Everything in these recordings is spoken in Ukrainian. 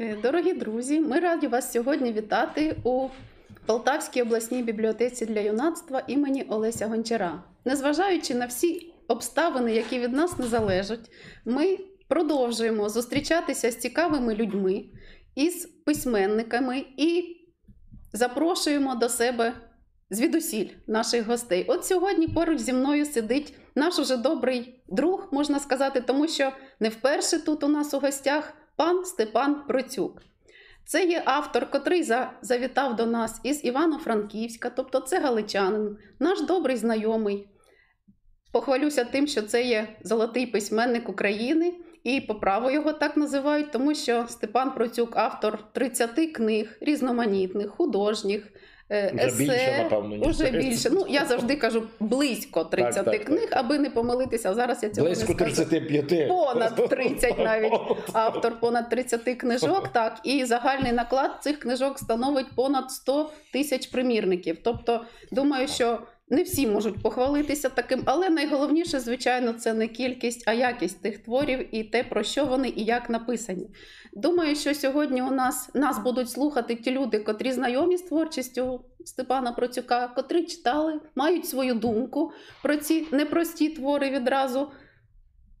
Е, Дорогі друзі, ми раді вас сьогодні вітати у Полтавській обласній бібліотеці для юнацтва імені Олеся Гончара. Незважаючи на всі обставини, які від нас не залежать, ми продовжуємо зустрічатися з цікавими людьми, із письменниками і запрошуємо до себе звідусіль наших гостей. От сьогодні поруч зі мною сидить наш уже добрий друг, можна сказати, тому що не вперше тут у нас у гостях пан Степан Процюк. Це є автор, котрий за- завітав до нас із Івано-Франківська, тобто це галичанин, наш добрий знайомий. Похвалюся тим, що це є золотий письменник України, і по праву його так називають, тому що Степан Процюк автор 30 книг, різноманітних, художніх, е, есе. більше, напевно, Уже більше. Ну, я завжди кажу близько 30 так, так. книг, аби не помилитися. Зараз я цього Близько не скажу. 35. Понад 30 навіть. Автор понад 30 книжок, так, і загальний наклад цих книжок становить понад 100 тисяч примірників. Тобто, думаю, що не всі можуть похвалитися таким, але найголовніше, звичайно, це не кількість, а якість тих творів і те, про що вони і як написані. Думаю, що сьогодні у нас нас будуть слухати ті люди, котрі знайомі з творчістю Степана Процюка, котрі читали, мають свою думку про ці непрості твори відразу.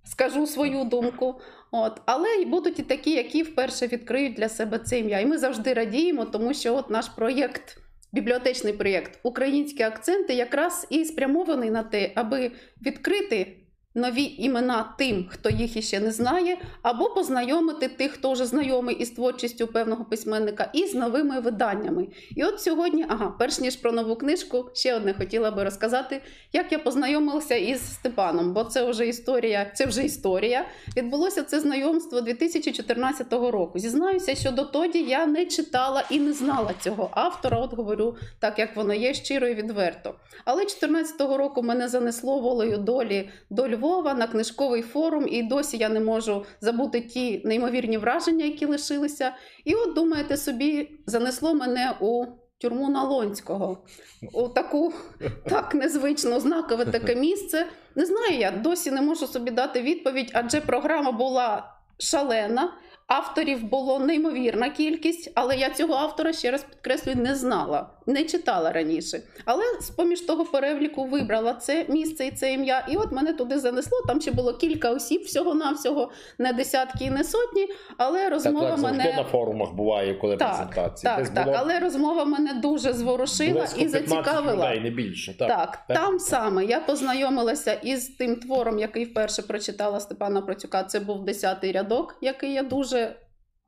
Скажу свою думку. От, але й будуть і такі, які вперше відкриють для себе це ім'я. І ми завжди радіємо, тому що от наш проєкт, бібліотечний проєкт. Українські акценти якраз і спрямований на те, аби відкрити нові імена тим, хто їх іще не знає, або познайомити тих, хто вже знайомий із творчістю певного письменника, і з новими виданнями. І от сьогодні, ага, перш ніж про нову книжку, ще одне хотіла би розказати, як я познайомилася із Степаном, бо це вже історія, це вже історія. Відбулося це знайомство 2014 року. Зізнаюся, що дотоді я не читала і не знала цього автора. От говорю так, як воно є, щиро і відверто. Але 2014 року мене занесло волею долі до Львова на книжковий форум, і досі я не можу забути ті неймовірні враження, які лишилися. І от думаєте собі, занесло мене у тюрму Налонського, у таку так незвично знакове таке місце. Не знаю, я досі не можу собі дати відповідь, адже програма була шалена. Авторів було неймовірна кількість, але я цього автора ще раз підкреслюю не знала, не читала раніше. Але з поміж того переліку вибрала це місце і це ім'я. І от мене туди занесло. Там ще було кілька осіб всього-навсього, не десятки і не сотні. Але розмова так, мене на форумах буває, коли Так, презентації. так, Десь так, було але розмова мене дуже зворушила близько і зацікавила. людей, не більше. Так. Так, там саме я познайомилася із тим твором, який вперше прочитала Степана Процюка. Це був десятий рядок, який я дуже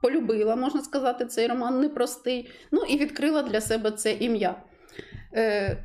полюбила, можна сказати, цей роман непростий. Ну і відкрила для себе це ім'я. Е,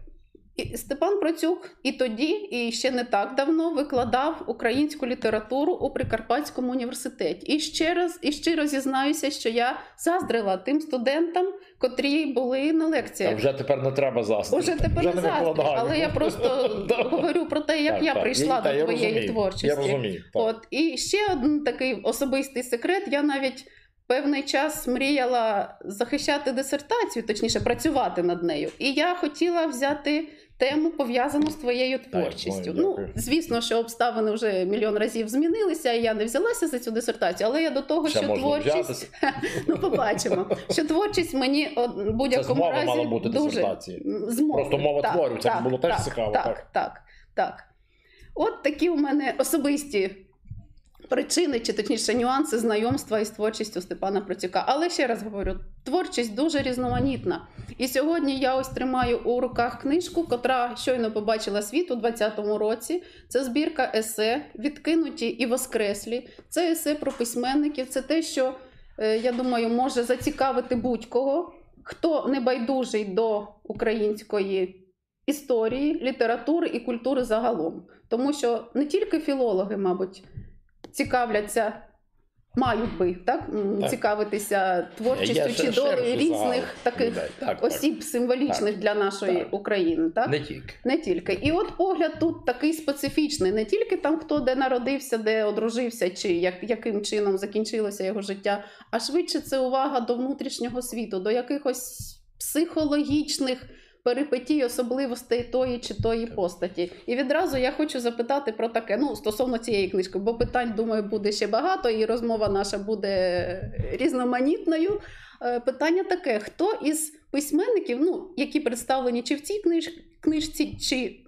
і Степан Процюк і тоді, і ще не так давно викладав українську літературу у Прикарпатському університеті. І ще раз і щиро зізнаюся, що я заздрила тим студентам, котрі були на А лекціях. вже тепер не треба застрити. Уже тепер не заздрю, викладаємо. але я просто говорю про те, як Так, я так. прийшла та, до я твоєї розумію. творчості. Я розумію. так. От і ще один такий особистий секрет. Я навіть певний час мріяла захищати дисертацію, точніше працювати над нею. І я хотіла взяти тему пов'язану з твоєю творчістю. знаю, ну, звісно, що обставини вже мільйон разів змінилися, і я не взялася за цю дисертацію, але я до того, Ще що творчість ну побачимо, що творчість мені будь-якому змова разі мала бути дуже дисертації. змови. Просто мова творів, це було теж так, цікаво, Так, так. так, так. От такі у мене особисті причини, чи точніше нюанси знайомства із творчістю Степана Процюка. Але ще раз говорю, творчість дуже різноманітна. І сьогодні я ось тримаю у руках книжку, котра щойно побачила світ у 2020 році. Це збірка есе, відкинуті і воскреслі. Це есе про письменників. Це те, що е, я думаю, може зацікавити будь-кого, хто не байдужий до української історії, літератури і культури загалом. Тому що не тільки філологи, мабуть, цікавляться. Мають би так, Так. цікавитися творчістю ще чи долею різних загал таких людей. Так, осіб символічних Так. для нашої Так. України. Так? Не тільки. Не тільки. І от погляд тут такий специфічний, не тільки там, хто де народився, де одружився, чи як, яким чином закінчилося його життя, а швидше це увага до внутрішнього світу, до якихось психологічних перипетій особливостей тої чи тої постаті. І відразу я хочу запитати про таке, ну, стосовно цієї книжки, бо питань, думаю, буде ще багато, і розмова наша буде різноманітною. Е, Питання таке: хто із письменників, ну, які представлені чи в цій книж... книжці, чи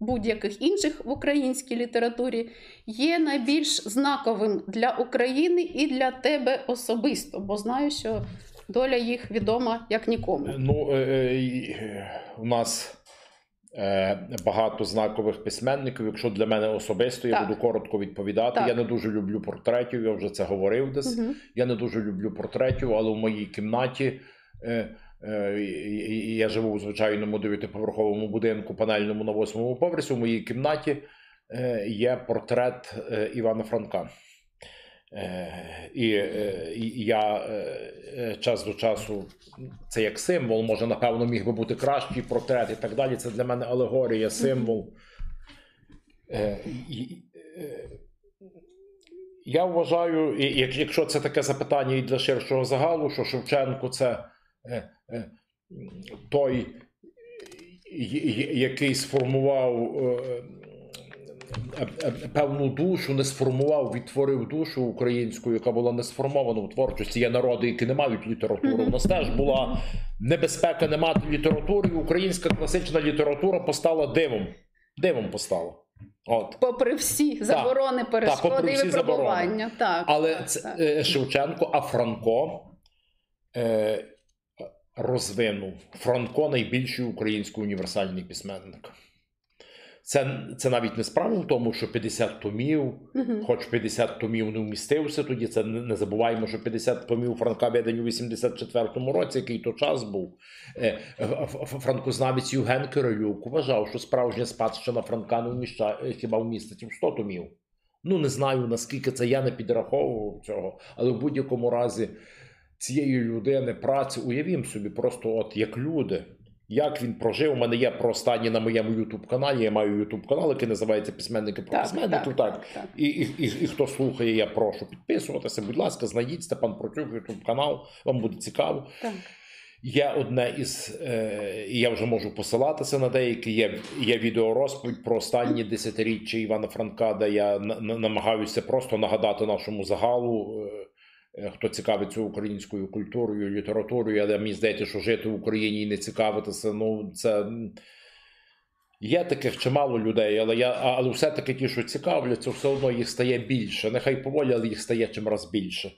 будь-яких інших в українській літературі, є найбільш знаковим для України і для тебе особисто, бо знаю, що доля їх відома як нікому. Ну, е, е, е, у нас багато знакових письменників. Якщо для мене особисто, я Так. буду коротко відповідати. Так. Я не дуже люблю портретів, я вже це говорив десь. Мгм. Я не дуже люблю портретів, але в моїй кімнаті. Я живу у звичайному дев'ятиповерховому будинку, панельному на восьмому поверсі. У моїй кімнаті є портрет Івана Франка. Е, І, е, я е, час до часу це як символ, може, напевно, міг би бути кращий портрет і так далі. Це для мене алегорія, символ. І- Я вважаю, якщо це таке запитання і для ширшого загалу, що Шевченко це той, і- і- який сформував певну душу, не сформував, відтворив душу українську, яка була не сформована в творчості. Є народи, які не мають літератури. У нас теж була небезпека не мати літератури, і українська класична література постала дивом. Дивом постала. От. Попри всі заборони, перешкоди попри і випробування. Так, Але так, це так. е, Шевченко, а Франко е, розвинув. Франко найбільший український універсальний письменник. Це, це навіть не справа в тому, що 50 томів, Мгм. хоч 50 томів не вмістився тоді. Це не, не забуваємо, що 50 томів Франка видані у 84-му році, який то час був. Е, Франкознавець Євген Кирилюк вважав, що справжня спадщина Франка не вміщає, хіба вмістить в 100 томів. Ну, не знаю, наскільки це я не підраховував цього, але в будь-якому разі цієї людини праці, уявім собі, просто от як люди. Як він прожив? У мене є про останні на моєму Ютуб каналі. Я маю Ютуб канал, який називається Письменники про Так, письменників. так, Так, так. І, і, і, і хто слухає, я прошу підписуватися. Будь ласка, знайдіть Степан Протюк, Ютуб канал, вам буде цікаво. Так. Є одне із, е, я вже можу посилатися на деякі. Є, є відеорозповідь про останні десятиріччя Івана Франка, де я на, на- намагаюся просто нагадати нашому загалу, е, хто цікавиться українською культурою, літературою, але мені здається, що жити в Україні і не цікавитися, ну це. Є таких чимало людей, але я але все-таки ті, що цікавляться, все одно їх стає більше. Нехай поволі, але їх стає чимраз більше.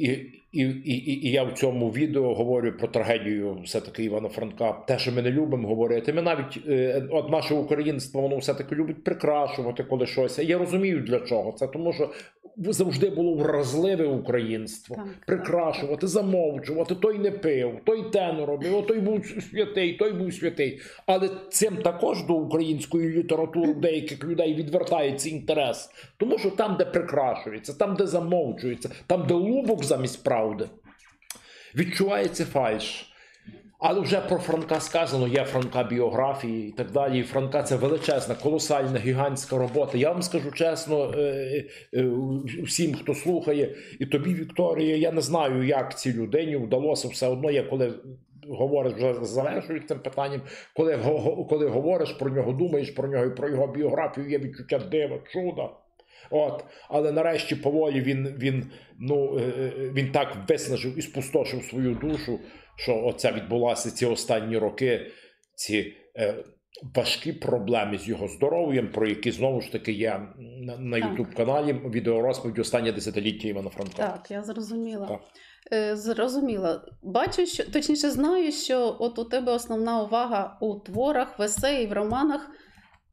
І, і, і, і, і я в цьому відео говорю про трагедію все-таки Івана Франка. Те, що ми не любимо говорити. Ми навіть е, от наше українство, воно все-таки любить прикрашувати коли щось. Я розумію для чого це, тому що завжди було вразливе українство. Так, так, прикрашувати, замовчувати, той не пив, той те не робив, той був святий, той був святий. Але цим також до української літератури деяких людей відвертається інтерес. Тому що там, де прикрашується, там, де замовчується, там, де лубок замість правди, відчувається фальш. Але вже про Франка сказано, є Франка біографії і так далі. Франка це величезна, колосальна, гігантська робота. Я вам скажу чесно, е, е, всім, хто слухає, і тобі, Вікторія, я не знаю, як цій людині вдалося все одно. Я коли говориш, вже завершую цим питанням, коли, коли говориш про нього, думаєш про нього і про його біографію, є відчуття дива, чуда. От, але нарешті поволі він, він, ну, е, е, він так виснажив і спустошив свою душу, що оце відбулося ці останні роки, ці е, важкі проблеми з його здоров'ям, про які знову ж таки є на, youtube каналі відеорозповідь останнє десятиліття Івана Франка. Так, я зрозуміла. Так. Е, Зрозуміла. Бачу, що точніше знаю, що от у тебе основна увага у творах, в есеї, в романах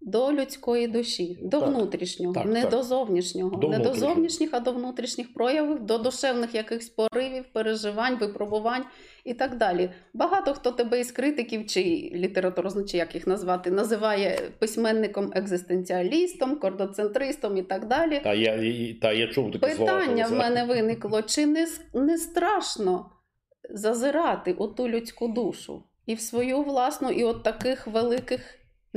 до людської душі, до Так. внутрішнього, Так, не так. до зовнішнього, До не до зовнішніх, а до внутрішніх проявів, до душевних якихось поривів, переживань, випробувань і так далі. Багато хто тебе із критиків чи літературознавців, як їх назвати, називає письменником екзистенціалістом, кордоцентристом і так далі. Та я, і- та я чув таке. Питання в це- мене виникло: чи не, не страшно зазирати у ту людську душу і в свою власну, і от таких великих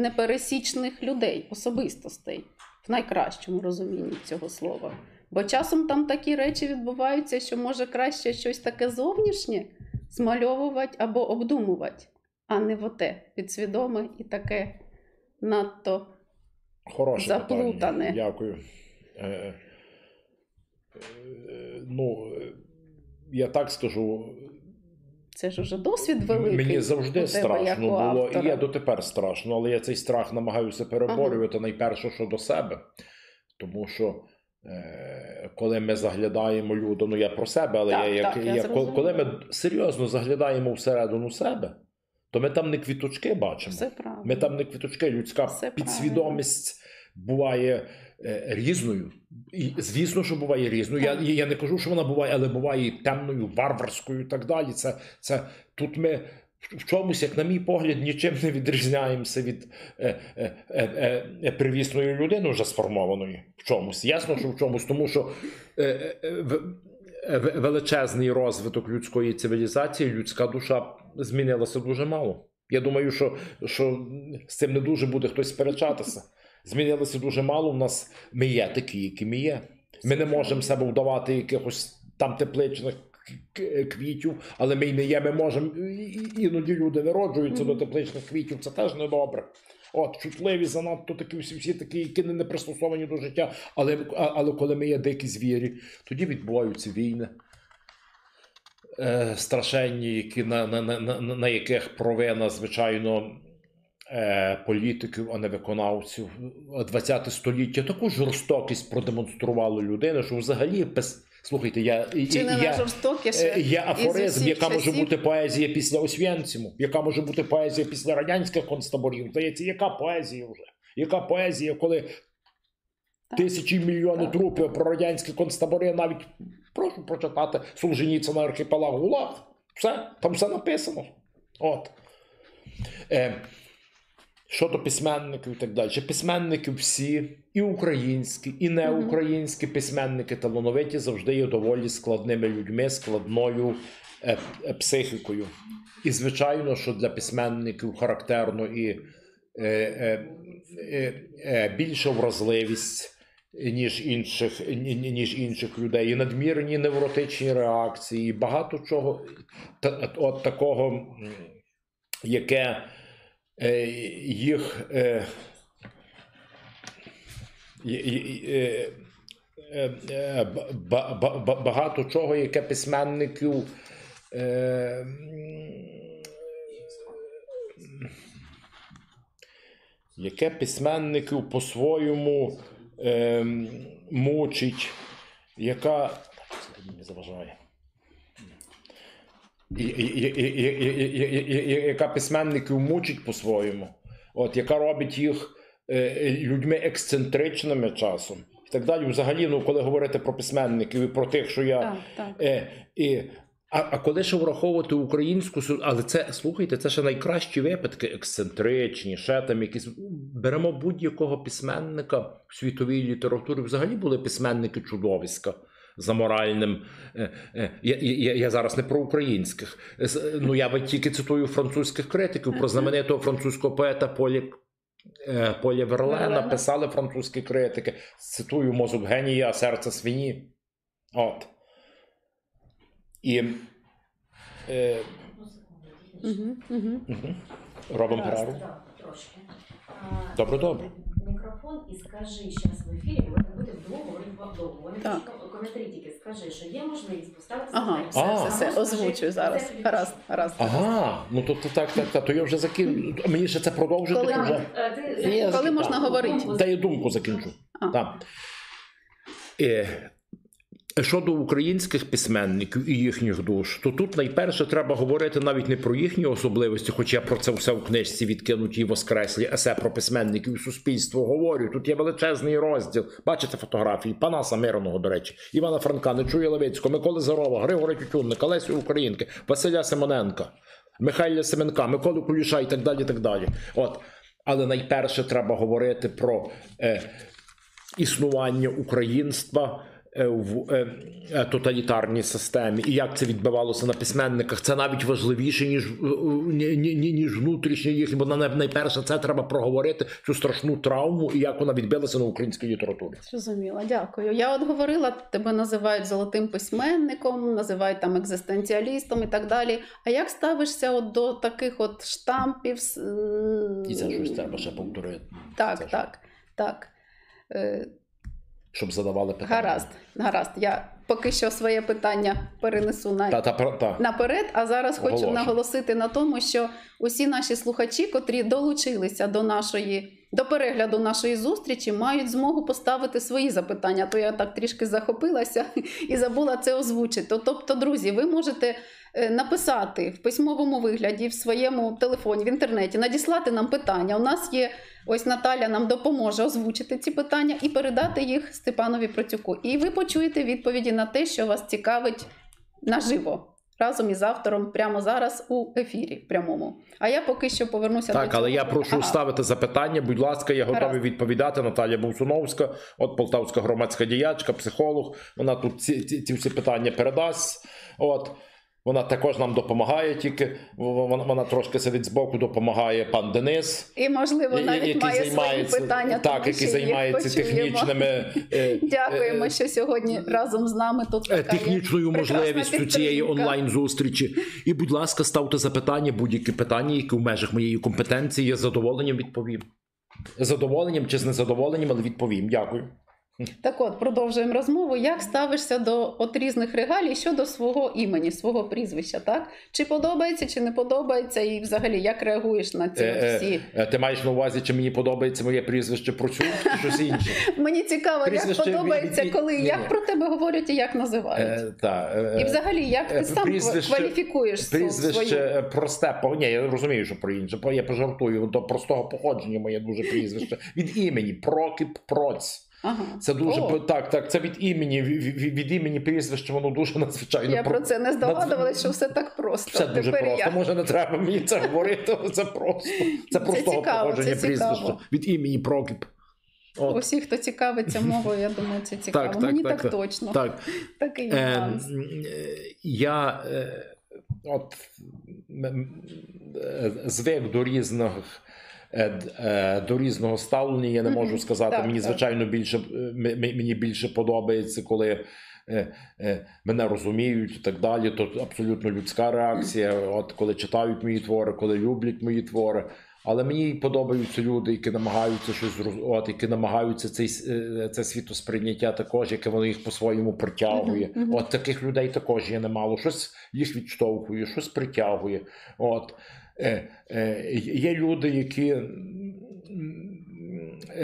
непересічних людей, особистостей, в найкращому розумінні цього слова? Бо часом там такі речі відбуваються, що може краще щось таке зовнішнє змальовувати або обдумувати, а не в оте підсвідоме і таке надто. Хороше Заплутане. питання. Дякую. Е, е, ну, е, я так скажу, Це ж уже досвід великий. мені завжди страшно було, і я дотепер страшно, але я цей страх намагаюся переборювати найперше, що до себе. Тому що е, коли ми заглядаємо люди, ну я про себе, але Так, я, так, я я, зрозуміла. коли ми серйозно заглядаємо всередину себе, то ми там не квіточки бачимо. Все правильно. Ми там не квіточки, людська Все підсвідомість буває е, різною. І звісно, що буває різною. Я, я не кажу, що вона буває, але буває і темною, варварською і так далі. Це, це тут ми. В чомусь, як на мій погляд, нічим не відрізняємося від е, е, е, е, привісної людини вже сформованої. В чомусь. Ясно, що в чомусь, тому що е, е, в- е, величезний розвиток людської цивілізації, людська душа змінилася дуже мало. Я думаю, що, що з цим не дуже буде хтось сперечатися. Змінилося дуже мало. У нас ми є такі, які ми є. Ми не можемо себе вдавати якихось там тепличних квітів, але ми й не є. Ми можемо іноді люди народжуються до тепличних квітів. Це теж недобре. От, чутливі, занадто такі всі, всі такі, які не, не пристосовані до життя. Але, але коли ми є дикі звірі, тоді відбуваються війни. Е, страшенні, які на, на, на, на, на яких провина, звичайно, політиків, а не виконавців. 20 століття таку жорстокість продемонструвало людина, що взагалі без. Слухайте, я, не я, найжорстокіше? е, афоризм, яка може бути поезія після Освєнциму, яка може бути поезія після радянських концтаборів. Здається, яка поезія вже? Яка поезія, коли Так. тисячі мільйони Так. трупів про радянські концтабори, навіть прошу прочитати Солженіцина архіпелаг ГУЛАГ. Все, там все написано. От. Е, щодо письменників і так далі. Письменники всі, і українські, і неукраїнські письменники талановиті завжди є доволі складними людьми, складною е, е, психікою. І звичайно, що для письменників характерно і е, е, е, е, більша вразливість. Ніж інших, ні- ні- ніж інших людей, і надмірні невротичні реакції, і багато чого та- от такого, яке їх багато чого, яке письменників. Е, яке письменників по-своєму е, мучить, яка не заважає яка письменників мучить по-своєму, от яка робить їх людьми ексцентричними часом. І так далі, взагалі, ну коли говорити про письменників і про тих, що я. Так, так. Е, а а коли ще враховувати українську але це слухайте, це ще найкращі випадки, ексцентричні, ще там якісь беремо будь-якого письменника в світовій літературі. Взагалі були письменники чудовиська. За моральним, Е, е, я, я, я зараз не про українських. Ну я от тільки цитую французьких критиків про знаменитого французького поета Полі, е, Поля Верлена. Писали французькі критики. Цитую мозок генія, а серце свині. От. І е, Угу, угу. мгм. робимо перерву. Добре, добре. Мікрофон і скажи зараз в ефірі, ми не буде вдвох говорити довго. Вони Так. коментарі тільки скажи, що є можливість поставити Ага, а, все, А. все, все, озвучую скажи, зараз. Раз, раз, раз. Ага, ну то, то так, так, так. То я вже закину. Мені ще це продовжити Коли- вже. Ти Коли можна говорити? Та я думку закінчу. А. Так. Е, щодо українських письменників і їхніх душ, то тут найперше треба говорити навіть не про їхні особливості, хоч я про це все в книжці відкинуті воскреслі, есе про письменників і суспільство говорю. Тут є величезний розділ. Бачите фотографії Панаса Мирного, до речі, Івана Франка, Нечуя Левицького, Миколи Зарова, Григора Тютюнника, Лесі Українки, Василя Симоненка, Михайля Семенка, Миколи Куліша і так далі. так далі. От. Але найперше треба говорити про е, існування українства в е, е, тоталітарній системі, і як це відбивалося на письменниках, це навіть важливіше, ніж, е, ні- ні- ні- ніж внутрішнє їх, бо на- найперше це треба проговорити цю страшну травму і як вона відбилася на українській літературі. Зрозуміла, дякую. Я от говорила, тебе називають золотим письменником, називають там екзистенціалістом і так далі. А як ставишся от до таких от штампів? І це щось треба ще повторити. Так, Це ж- так, так. Щоб задавали питання. гаразд, гаразд. Я поки що своє питання перенесу на Та, та, та, та. наперед. А зараз хочу Оголошую. наголосити на тому, що усі наші слухачі, котрі долучилися до нашої. До перегляду нашої зустрічі мають змогу поставити свої запитання. То я так трішки захопилася і забула це озвучити. Тобто, друзі, ви можете е, написати в письмовому вигляді в своєму телефоні в інтернеті, надіслати нам питання. У нас є ось Наталя нам допоможе озвучити ці питання і передати їх Степанові Процюку. І ви почуєте відповіді на те, що вас цікавить наживо. Разом із автором прямо зараз у ефірі прямому. А я поки що повернуся до Так, цього. але я прошу Ага. ставити запитання. Будь ласка, я готовий Раз. відповідати. Наталія Бовсуновська, от полтавська громадська діячка, психолог. Вона тут ці, ці, ці всі питання передасть. От. Вона також нам допомагає, тільки вона, вона трошки сидить збоку, допомагає пан Денис. І можливо навіть який має свої питання. так, тому який займається технічними е, Дякуємо, е, що сьогодні разом з нами тут е, така технічною можливістю цієї онлайн зустрічі. І, будь ласка, ставте запитання, будь-які питання, які в межах моєї компетенції. Я з задоволенням відповім. З задоволенням чи з незадоволенням, але відповім. Дякую. Так от, продовжуємо розмову. Як ставишся до от різних регалій щодо свого імені, свого прізвища, так? Чи подобається, чи не подобається, і взагалі як реагуєш на ці Е, е, всі? е, Ти маєш на увазі, чи мені подобається моє прізвище Процюк, чи щось інше? Мені цікаво, як подобається, коли ні, ні. як про тебе говорять і як називають. Е, та, е, і взагалі, як ти сам прізвище- кваліфікуєш Прізвище свою? просте, ні, я розумію, що про інше. Я пожартую до простого походження моє дуже прізвище. Від імені Прокіп Проць. Ага. Це дуже О, так, так. Це від імені, від, імені прізвище, воно дуже надзвичайно я про- це не здогадувалась, що все так просто. Все дуже Тепер просто. я. Може, не треба мені це говорити, але це просто. Це цікаво, походження прізвища. Від імені Прокіп. От. Усі, хто цікавиться мовою, я думаю, це цікаво. Так, так, Мені так, так, точно. Так. Такий Е, нюанс. е, я е, от е, звик до різних. Е, е, До різного ставлення я не можу сказати. Так, мені звичайно більше е, мені більше подобається, коли мене розуміють і так далі. То абсолютно людська реакція. От коли читають мої твори, коли люблять мої твори. Але мені подобаються люди, які намагаються щось от, які намагаються цей це світосприйняття також, яке воно їх по-своєму притягує. От таких людей також є немало. Щось їх відштовхує, щось притягує. От є люди, які е,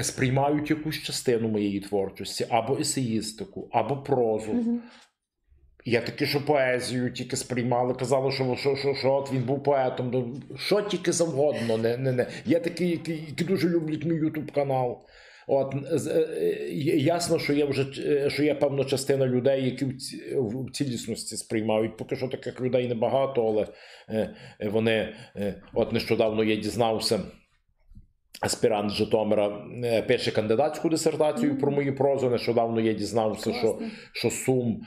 сприймають якусь частину моєї творчості, або есеїстику, або прозу. Я таки, що поезію тільки сприймали, казали, що, що, що, що от він був поетом. Ну, Що тільки завгодно. Не, не, не. Я такий, які, які дуже люблять мій Ютуб канал. От е, ясно, що є вже е, що є певна частина людей, які в ці- в цілісності сприймають. Поки що таких людей небагато, але е, вони от нещодавно я дізнався. Аспірант Житомира пише кандидатську дисертацію про мою прозу. Нещодавно я дізнався, що Класно. що Сум,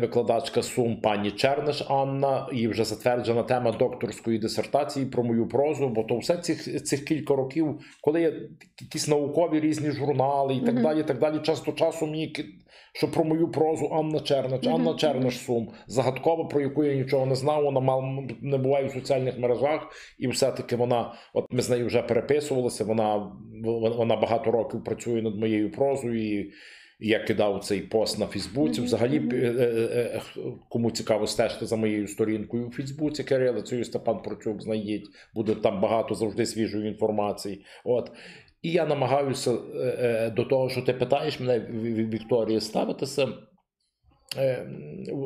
викладачка Сум пані Черниш Анна, і вже затверджена тема докторської дисертації про мою прозу, бо то все цих, цих кілька років, коли є якісь наукові різні журнали і так Мгм. далі, так далі, часто часу мені що про мою прозу Анна Чернич, Мгм. Анна Черниш Сум, загадкова, про яку я нічого не знав, вона мал не буває в соціальних мережах, і все-таки вона, от ми з нею вже переписувалися, вона вона багато років працює над моєю прозою. І я кидав цей пост на Фейсбуці. Мгм, Взагалі, мгм. е, е, е, кому цікаво стежити за моєю сторінкою у Фейсбуці, Кирилицею Степан Процюк, знайдіть. Буде там багато завжди свіжої інформації. От. І я намагаюся до того, що ти питаєш мене, Ві- Ві- Вікторія, ставитися. Е,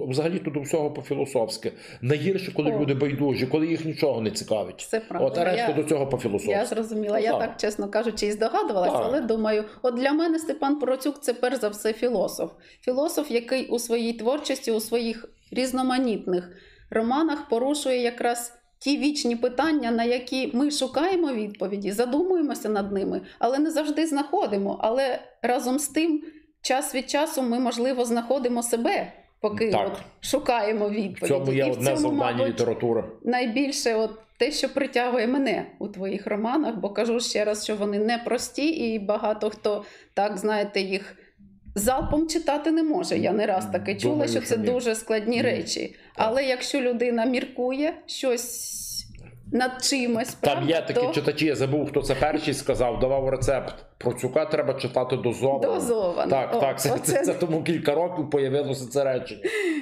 Взагалі тут до всього по-філософськи. Найгірше, коли О. люди байдужі, коли їх нічого не цікавить. Це правда. От, а решта до цього по-філософськи. Я зрозуміла. Ну, Я так. так, чесно кажучи, і здогадувалася, але думаю, от для мене Степан Процюк це перш за все філософ. Філософ, який у своїй творчості, у своїх різноманітних романах порушує якраз ті вічні питання, на які ми шукаємо відповіді, задумуємося над ними, але не завжди знаходимо. Але разом з тим. Час від часу ми, можливо, знаходимо себе, поки Так. от шукаємо В відповіді. цьому є І в одне завдання літератури. найбільше от те, що притягує мене у твоїх романах, бо кажу ще раз, що вони непрості, і багато хто так знаєте їх. Залпом читати не може. Я не раз таке чула, Думаю, що це ні. дуже складні Ні. речі. Але якщо людина міркує щось над чимось, Там правда, є такі то читачі, я забув, хто це перший сказав, давав рецепт. Процюка треба читати дозовано. дозовано. Так, О, так, це, оце- це, це тому кілька років появилося це речення.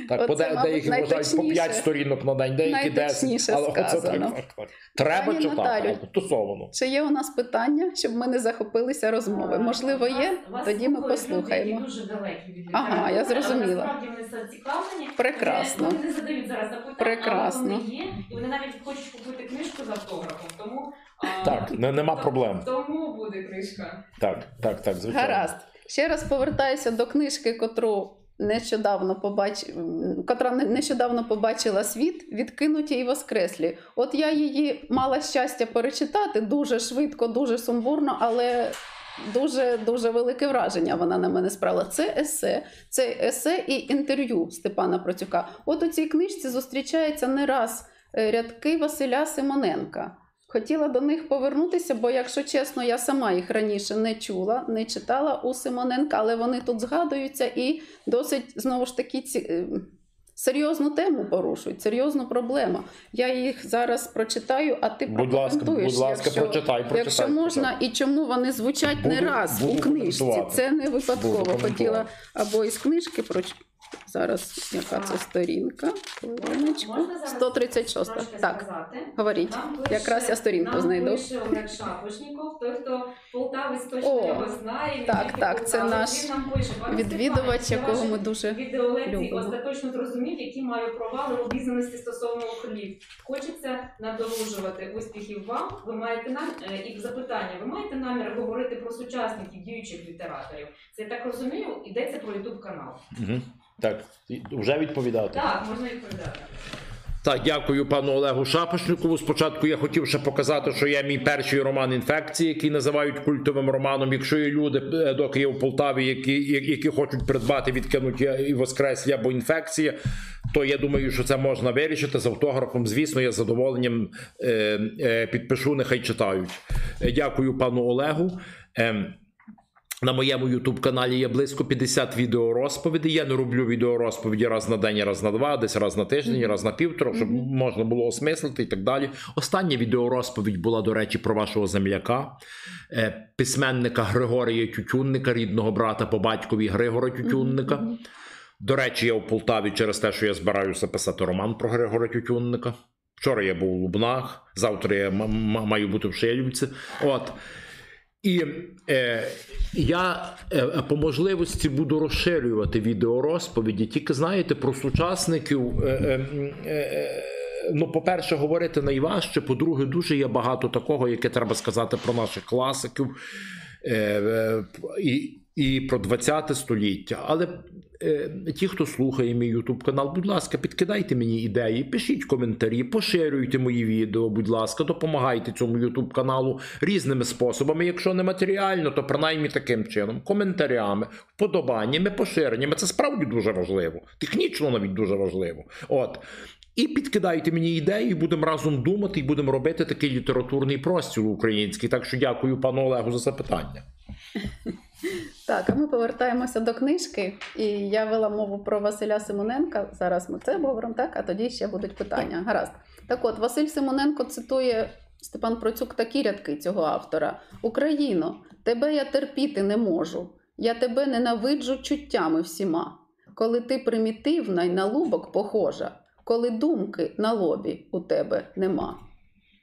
Так, Оце, по де, мабуть, деякі вважають по найточніше. 5 сторінок на день, деякі 10. Але оце так, так, так. Треба Пані читати, Наталю, дозовано. Чи є у нас питання, щоб ми не захопилися розмови? Можливо, є? Вас- вас Тоді ми послухаємо. Люди, дуже далекі від Ага, я зрозуміла. Насправді вони зацікавлені. Прекрасно. Вони, не задають зараз запитання, Прекрасно. але вони є, і вони навіть хочуть купити книжку з автографом. Тому Так, не, нема проблем. Книжка. Так, так, так, звичайно. Гаразд. Ще раз повертаюся до книжки, котру нещодавно побач... котра не- нещодавно побачила світ, відкинуті і воскреслі. От я її мала щастя перечитати дуже швидко, дуже сумбурно, але. Дуже дуже велике враження вона на мене справила. Це есе, це есе і інтерв'ю Степана Процюка. От у цій книжці зустрічається не раз е, рядки Василя Симоненка. Хотіла до них повернутися, бо, якщо чесно, я сама їх раніше не чула, не читала у Симоненка, але вони тут згадуються і досить знову ж таки ці... е, серйозну тему порушують, серйозну проблему. Я їх зараз прочитаю, а ти Будь ласка, будь ласка, якщо, прочитай, прочитай. якщо можна, і чому вони звучать не раз буду у книжці. Це не випадково. Хотіла або із книжки проч... Зараз яка це сторінка? Хвилиночку. Можна зараз 136. Так, говоріть. Якраз я сторінку нам знайду. Олег Шапошніков, той, хто Полтавець точно О, його знає. не так, так, це наш Він нам пише, «Пане Відвідувач, якого ми дуже відеолекції любимо. остаточно зрозумів, які маю провали в обізнаності стосовно охолів. Хочеться надолужувати успіхів вам. Ви маєте нам е, і запитання. Ви маєте намір говорити про сучасників діючих літераторів? Це я так розумію, йдеться про Ютуб канал. Угу. Так, вже відповідати. Так, можна відповідати. Так, дякую пану Олегу Шапошникову. Спочатку я хотів ще показати, що є мій перший роман інфекції, який називають культовим романом. Якщо є люди, е, доки є в Полтаві, які, які хочуть придбати відкинуті і воскреслі або інфекції, то я думаю, що це можна вирішити з автографом. Звісно, я з задоволенням е, е, підпишу, нехай читають. Дякую пану Олегу. На моєму youtube каналі є близько 50 відеорозповідей. Я не роблю відеорозповіді раз на день, раз на два, десь раз на тиждень, раз на півтора, щоб можна було осмислити і так далі. Остання відеорозповідь була, до речі, про вашого земляка, е, письменника Григорія Тютюнника, рідного брата по батькові Григора Тютюнника. До речі, я в Полтаві через те, що я збираюся писати роман про Григора Тютюнника. Вчора я був у Лубнах, завтра я маю бути в Шилівці. От. І е, я е, по можливості буду розширювати відеорозповіді, тільки знаєте про сучасників. Е, е, е, е, ну, по-перше, говорити найважче. По-друге, дуже є багато такого, яке треба сказати про наших класиків е, е, і, і про 20 століття. Але е, ті, хто слухає мій YouTube канал, будь ласка, підкидайте мені ідеї, пишіть коментарі, поширюйте мої відео, будь ласка, допомагайте цьому YouTube каналу різними способами. Якщо не матеріально, то принаймні таким чином, коментарями, вподобаннями, поширеннями. Це справді дуже важливо. Технічно навіть дуже важливо. От. І підкидайте мені ідеї, будемо разом думати, і будемо робити такий літературний простір український. Так що дякую пану Олегу за запитання. Так, а ми повертаємося до книжки, і я вела мову про Василя Симоненка. Зараз ми це обговоримо, так, а тоді ще будуть питання. Гаразд. Так от, Василь Симоненко цитує Степан Процюк такі рядки цього автора: Україно, тебе я терпіти не можу. Я тебе ненавиджу чуттями всіма. Коли ти примітивна й на лубок похожа, коли думки на лобі у тебе нема.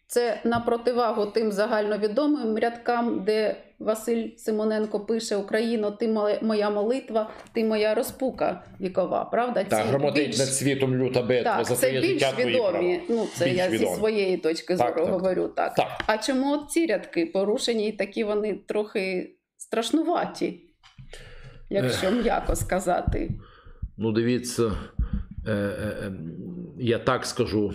Це на противагу тим загальновідомим рядкам, де Василь Симоненко пише Україно, ти моя- молитва, ти моя розпука вікова. Правда? Так, Ці громотить більш- над світом люта битва так, за це твоє більш твої права. Ну, це Більш я відомі. зі своєї точки зору так. говорю так. Так. А чому от ці рядки порушені і такі вони трохи страшнуваті, якщо м'яко сказати? Ну, дивіться, е, е, е, я так скажу.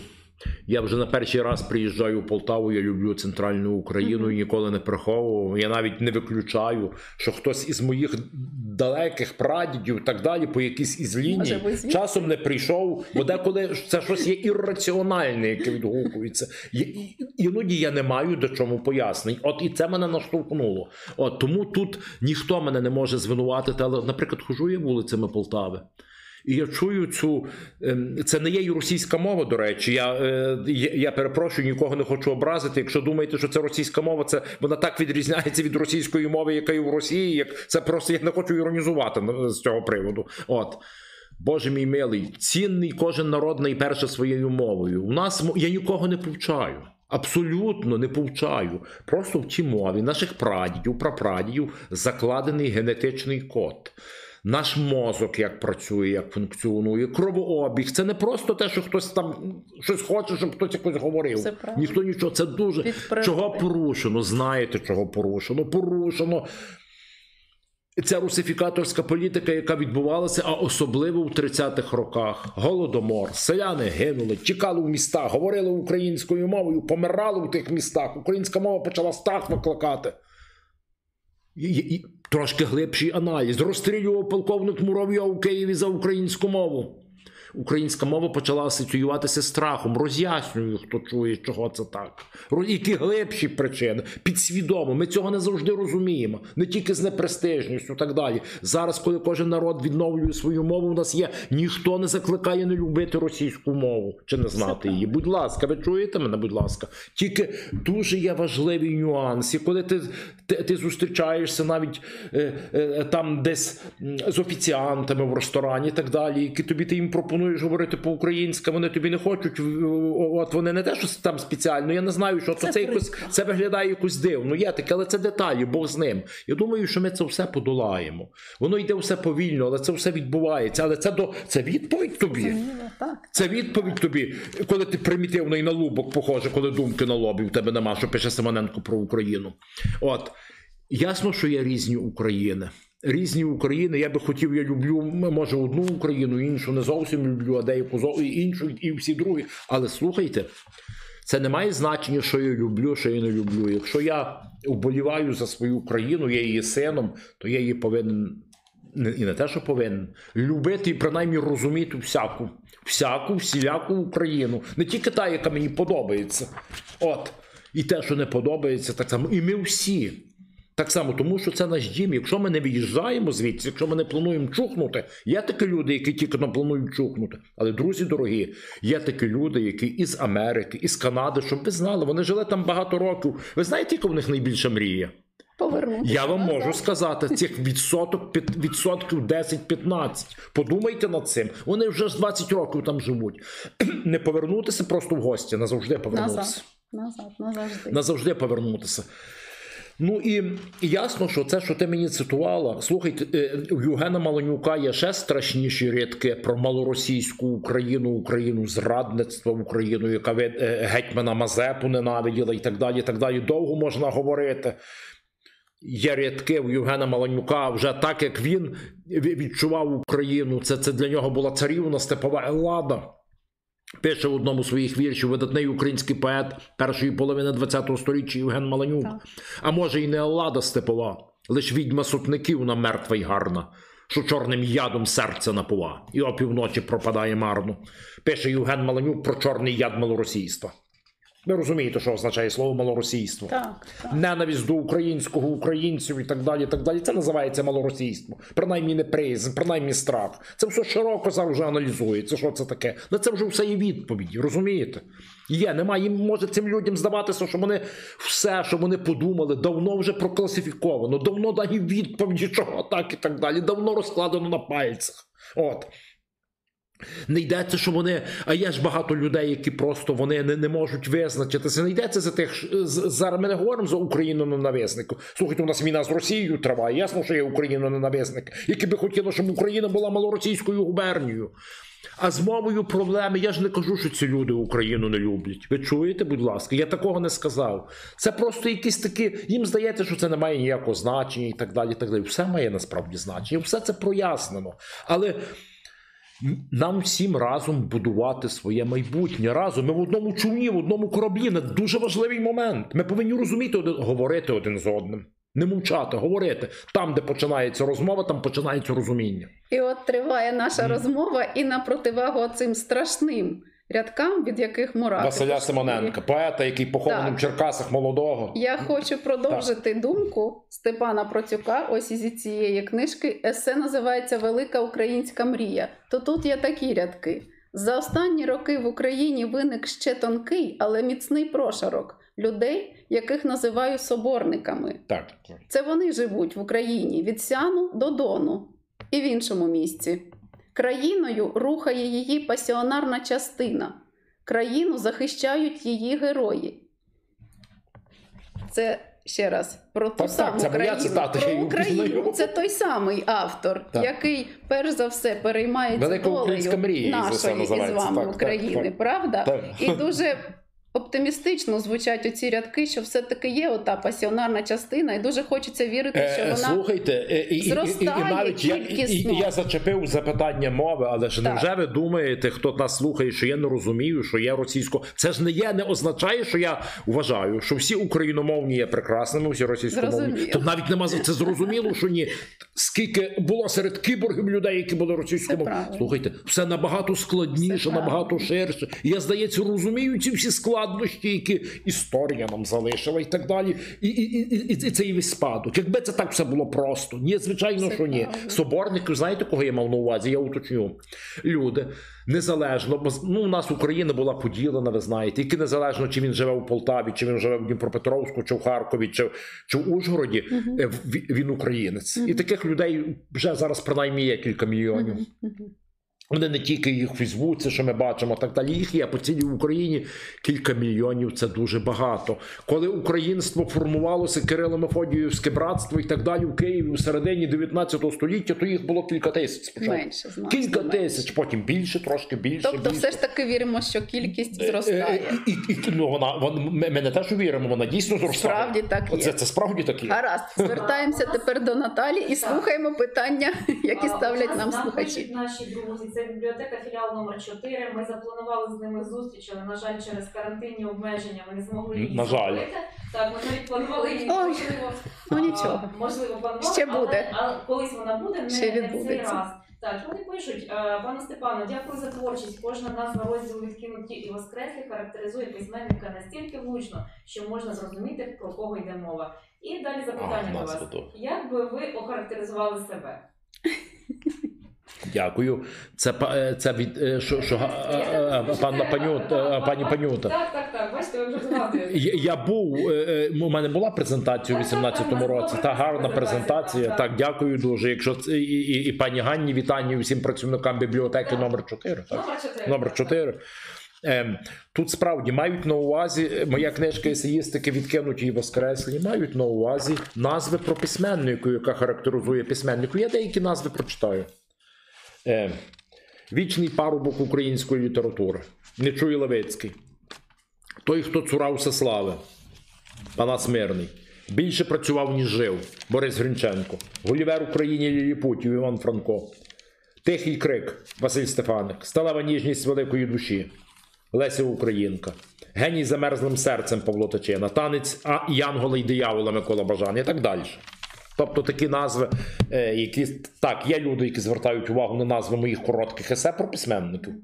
Я вже на перший раз приїжджаю в Полтаву, я люблю центральну Україну і ніколи не приховував. Я навіть не виключаю, що хтось із моїх далеких прадідів і так далі, по якійсь із ліній, Може, часом не прийшов, бо деколи це щось є ірраціональне, яке відгукується. Іноді я не маю до чому пояснень. От і це мене наштовхнуло. От тому тут ніхто мене не може звинуватити. Але, наприклад, хожу я вулицями Полтави. І я чую цю. ем, Це не є і російська мова, до речі. Я, е, я, я перепрошую, нікого не хочу образити. Якщо думаєте, що це російська мова, це вона так відрізняється від російської мови, яка є в Росії. Як це просто я не хочу іронізувати з цього приводу. От. Боже мій милий, цінний кожен народ найперше своєю мовою. У нас я нікого не повчаю. Абсолютно не повчаю. Просто в тій мові наших прадідів, прапрадідів закладений генетичний код. Наш мозок як працює, як функціонує, кровообіг. Це не просто те, що хтось там щось хоче, щоб хтось якось говорив. Це. Ніхто нічого. Це дуже Від чого порушено. Знаєте, чого порушено? Порушено. Ця русифікаторська політика, яка відбувалася, а особливо в 30-х роках. Голодомор, селяни гинули, тікали в містах, говорили українською мовою, помирали в тих містах. Українська мова почала страх викликати. І, і, і трошки глибший аналіз. Розстрілював полковник Муравйов у Києві за українську мову. Українська мова почала асоціюватися з страхом. Роз'яснюю, хто чує, чого це так. Які глибші причини, підсвідомо. Ми цього не завжди розуміємо, не тільки з непрестижністю так далі. Зараз, коли кожен народ відновлює свою мову, у нас є ніхто не закликає не любити російську мову чи не знати її. Будь ласка, ви чуєте мене, будь ласка. Тільки дуже є важливий нюанс. І коли ти, ти, ти зустрічаєшся навіть е, е, там десь з офіціантами в ресторані і так далі, які тобі ти їм пропонуєш говорити по-українськи, вони тобі не хочуть. От вони не те, що там спеціально. Я не знаю, що це, Це якось це виглядає якось дивно. Є таке, але це деталі, Бог з ним. Я думаю, що ми це все подолаємо. Воно йде все повільно, але це все відбувається. Але це до це відповідь тобі. Це відповідь тобі, коли ти примітивний на лубок похоже, коли думки на лобі в тебе нема, що пише Симоненко про Україну. От ясно, що є різні України. Різні України. Я би хотів, я люблю, може, одну Україну, іншу не зовсім люблю, а деяку зо- і іншу, і всі другі. Але слухайте, це не має значення, що я люблю, що я не люблю. Якщо я вболіваю за свою країну, я її сином, то я її повинен і не те, що повинен любити і принаймні розуміти всяку, всяку, всіляку Україну, не тільки та, яка мені подобається. От. І те, що не подобається, так само. І ми всі. Так само, тому що це наш дім. Якщо ми не виїжджаємо звідси, якщо ми не плануємо чухнути, є такі люди, які тільки не планують чухнути. Але, друзі дорогі, є такі люди, які із Америки, із Канади, щоб ви знали, вони жили там багато років. Ви знаєте, яка в них найбільша мрія? Повернутися. Я вам Ну, можу сказати, цих відсоток, відсотків 10-15. Подумайте над цим. Вони вже з 20 років там живуть. Не повернутися просто в гості, назавжди повернутися. Назад. Назад, назавжди. Назавжди повернутися. Ну і ясно, що це, що ти мені цитувала, слухайте, е, у Євгена Маланюка є ще страшніші рядки про малоросійську Україну, Україну, зрадництво Україну, яка е, гетьмана Мазепу ненавиділа і так далі. так далі. Довго можна говорити. Є рядки у Євгена Маланюка, вже так як він відчував Україну. Це, це для нього була царівна степова Еллада. Пише в одному з своїх віршів видатний український поет першої половини ХХ століття Євген Маланюк. Так. А може, і не Аллада степова, лиш відьма сутників на мертва й гарна, що чорним ядом серце напова, і опівночі пропадає марно. Пише Євген Маланюк про чорний яд малоросійства. Ви розумієте, що означає слово малоросійство? Так, так. Ненависть до українського, українців і так далі. і так далі. Це називається малоросійство. Принаймні неприязнь, принаймні страх. Це все широко зараз вже аналізується. Що це таке? На це вже все є відповіді, розумієте? Є, немає. Їм може цим людям здаватися, що вони все, що вони подумали, давно вже прокласифіковано, давно дані відповіді, чого так і так далі, давно розкладено на пальцях. От. Не йдеться, що вони. А є ж багато людей, які просто вони не, не можуть визначитися. Не йдеться за тих. Зараз ми не говоримо за Україну ненависнику. Слухайте, у нас війна з Росією триває. Ясно, що є Україна ненависник, які би хотіли, щоб Україна була малоросійською губернією. А з мовою проблеми, я ж не кажу, що ці люди Україну не люблять. Ви чуєте, будь ласка, я такого не сказав. Це просто якісь такі. Їм здається, що це не має ніякого значення і так далі. І так далі. Все має насправді значення, все це прояснено. Але нам всім разом будувати своє майбутнє разом. Ми в одному човні, в одному кораблі. На дуже важливий момент. Ми повинні розуміти один, говорити один з одним. Не мовчати, говорити. Там, де починається розмова, там починається розуміння. І от триває наша mm. розмова, і на противагу цим страшним рядкам, від яких мурахи. Василя. Симоненка, поета, який похований в Черкасах молодого. Я хочу продовжити думку Степана Процюка. Ось із цієї книжки. Есе називається Велика українська мрія. То тут є такі рядки. За останні роки в Україні виник ще тонкий, але міцний прошарок людей, яких називаю соборниками. Так. Це вони живуть в Україні від Сяну до Дону і в іншому місці. Країною рухає її пасіонарна частина. Країну захищають її герої. Це ще раз про ту Так, так, саму це країну. цитата, про Україну. Це той самий автор, Так. який перш за все переймається долею нашої із називається. вами Так, так, України, так. правда? Так. І дуже оптимістично звучать оці рядки, що все-таки є ота пасіонарна частина, і дуже хочеться вірити, що Е, вона Слухайте, е, і, і, і, і, зростає навіть я, і, і, я зачепив запитання мови, але ж Так. невже ви думаєте, хто нас слухає, що я не розумію, що я російсько. Це ж не є, не означає, що я вважаю, що всі україномовні є прекрасними, всі російськомовні. Тут навіть нема за- це зрозуміло, що ні. Скільки було серед кіборгів людей, які були російськомовні. Слухайте, все набагато складніше, Це набагато ширше. Я здається, розумію ці всі складнощі, які історія нам залишила і так далі. І, і, і, і, і цей весь спадок. Якби це так все було просто. Ні, звичайно, що ні. Соборники, знаєте, кого я мав на увазі? Я уточню. Люди. Незалежно, бо ну, у нас Україна була поділена, ви знаєте, які незалежно, чи він живе у Полтаві, чи він живе в Дніпропетровську, чи в Харкові, чи, чи в Ужгороді, е, він українець. І таких людей вже зараз принаймні є кілька мільйонів. Мгм. Вони не тільки їх в Фейсбуці, що ми бачимо, так далі. Їх є по цілій Україні кілька мільйонів. Це дуже багато. Коли українство формувалося Кирило Мефодіївське братство і так далі в Києві у середині 19 століття, то їх було кілька тисяч спочатку. Менше значно Кілька менше. тисяч, потім більше, трошки більше. Тобто, більше. все ж таки віримо, що кількість Е, зростає. е, І, і, і, ну, вона, вона, ми, ми не те, що віримо, вона дійсно зростає. Справді так є. Оце, це справді так є. Гаразд, звертаємося тепер до Наталі і слухаємо питання, які ставлять нам нам слухачі. наші друзі. Це бібліотека філіал номер 4. Ми запланували з ними зустріч, але на жаль, через карантинні обмеження ми не змогли її На жаль. зробити. Так, ми навіть планували її Ой, можливо. ну а. Можливо, планували, Ще але- буде. Але, колись вона буде, не, Ще не цей раз. Так, вони пишуть, пане Степано, дякую за творчість. Кожна назва розділу відкинуті і воскреслі характеризує письменника настільки влучно, що можна зрозуміти, про кого йде мова. І далі запитання до вас. Як би ви охарактеризували себе? Дякую. Це, е, це від е, що, що, е, е, пан Панюта, пані Панюта. Так, так, так. Бачите, ви вже згадуєте. Я, був, у мене була презентація у 18-му році. Та гарна презентація. Так, дякую дуже. Якщо це і, і, і пані Ганні, вітання і всім працівникам бібліотеки номер 4. Так? Номер 4. Номер 4. Ем, тут справді мають на увазі, моя книжка есеїстики відкинуті і воскреслі, мають на увазі назви про письменнику, яка характеризує письменнику. Я деякі назви прочитаю. Е, Вічний парубок української літератури. Нечуй Левицький. Той, хто цурався слави. Панас Мирний. Більше працював, ніж жив. Борис Гринченко. Голівер Україні Ліліпутів Іван Франко. Тихий крик Василь Стефаник. Сталева ніжність великої душі. Леся Українка. Геній замерзлим серцем Павло Тичина. Танець а Янгола й диявола Микола Бажан і так далі. Тобто такі назви, е, які так, є люди, які звертають увагу на назви моїх коротких есе про письменників.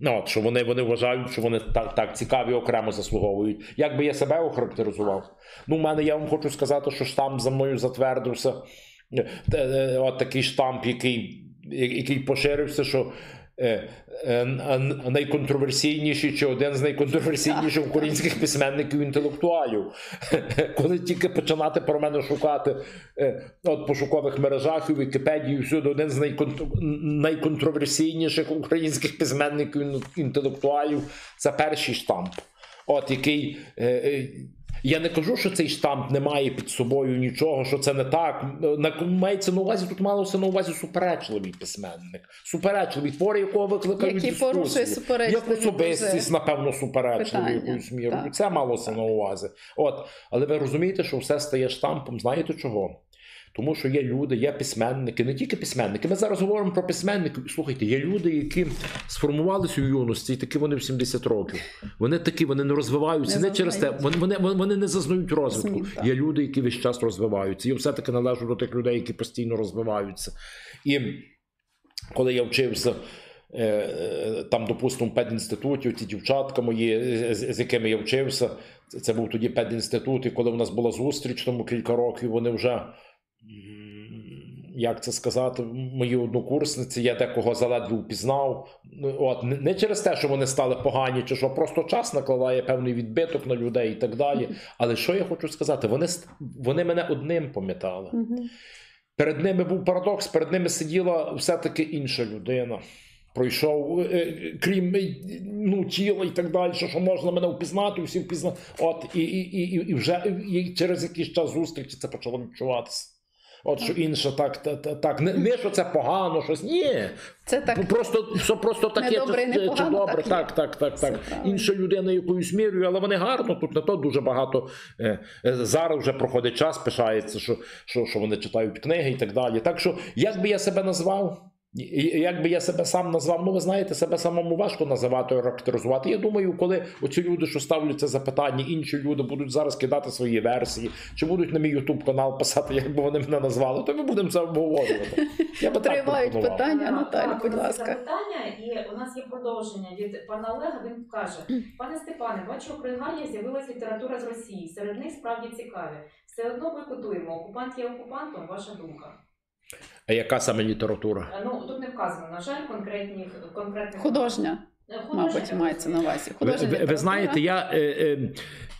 Ну, от, що вони, вони вважають, що вони так, так цікаві окремо заслуговують. Як би я себе охарактеризував? Ну, в мене я вам хочу сказати, що штамп за мною затвердився. Е, е, От такий штамп, який, який поширився, що найконтроверсійніший чи один з найконтроверсійніших українських письменників інтелектуалів. Коли тільки починати про мене шукати е, от пошукових мережах і Вікіпедії, всюди один з найконтроверсійніших українських письменників інтелектуалів це перший штамп. От який. Я не кажу, що цей штамп не має під собою нічого, що це не так. На мається на увазі, тут малося на увазі суперечливий письменник. Суперечливий твори, якого викликають Який дискусії. порушує суперечливі Як особистість, напевно, суперечливий якоюсь мірою. Це малося на увазі. От, але ви розумієте, що все стає штампом. Знаєте чого? Тому що є люди, є письменники, не тільки письменники. Ми зараз говоримо про письменників. Слухайте, є люди, які сформувалися у юності, і такі вони в 70 років. Вони такі, вони не розвиваються. Не Не, через те, вони, вони, вони- не зазнають розвитку. Є люди, які весь час розвиваються. Я все-таки належу до тих людей, які постійно розвиваються. І коли я вчився. е, е, Там, допустимо, в педінституті, ці дівчатка мої, е, з, з якими я вчився, це, був тоді педінститут, і коли у нас була зустріч тому кілька років, вони вже, як це сказати, мої однокурсниці, я декого заледве впізнав. Ну, От, не, через те, що вони стали погані, чи що просто час накладає певний відбиток на людей і так далі. Але що я хочу сказати, вони, вони мене одним пам'ятали. Перед ними був парадокс, перед ними сиділа все-таки інша людина. Пройшов, е, е, крім е, ну, тіла і так далі, що можна мене впізнати, всі впізнати. От, і, і, і, і- і вже і через якийсь час зустрічі це почало відчуватися. От що інше так, та- та- так. Не, не що це погано, щось. Ні. Це так. Ну, Просто, що просто таке Не добре чи, чи добре. так. Так, так, так, так. Інша людина якоюсь мірою, але вони гарно, тут не то дуже багато. Е, е, зараз вже проходить час, пишається, що, що, що вони читають книги і так далі. Так що, як би я себе назвав? І- і- Як би я себе сам назвав, ну ви знаєте, себе самому важко називати, характеризувати. Я думаю, коли оці люди, що ставлять це запитання, інші люди будуть зараз кидати свої версії, чи будуть на мій Ютуб канал писати, як би вони мене назвали, то ми будемо це обговорювати. Я би Тривають питання, Так, Наталя, так, будь у нас є ласка. запитання, і у нас є продовження від пана Олега. Він каже: пане Степане, бачу, у Кригані з'явилась література з Росії. Серед них справді цікаві. Все одно бойкотуємо. Окупант є окупантом. Ваша думка? А яка саме література? Е, Ну тут не вказано, на жаль, конкретні конкретних Художня, Е, художня мабуть, мається на увазі. Ви, ви, ви знаєте, я е, е,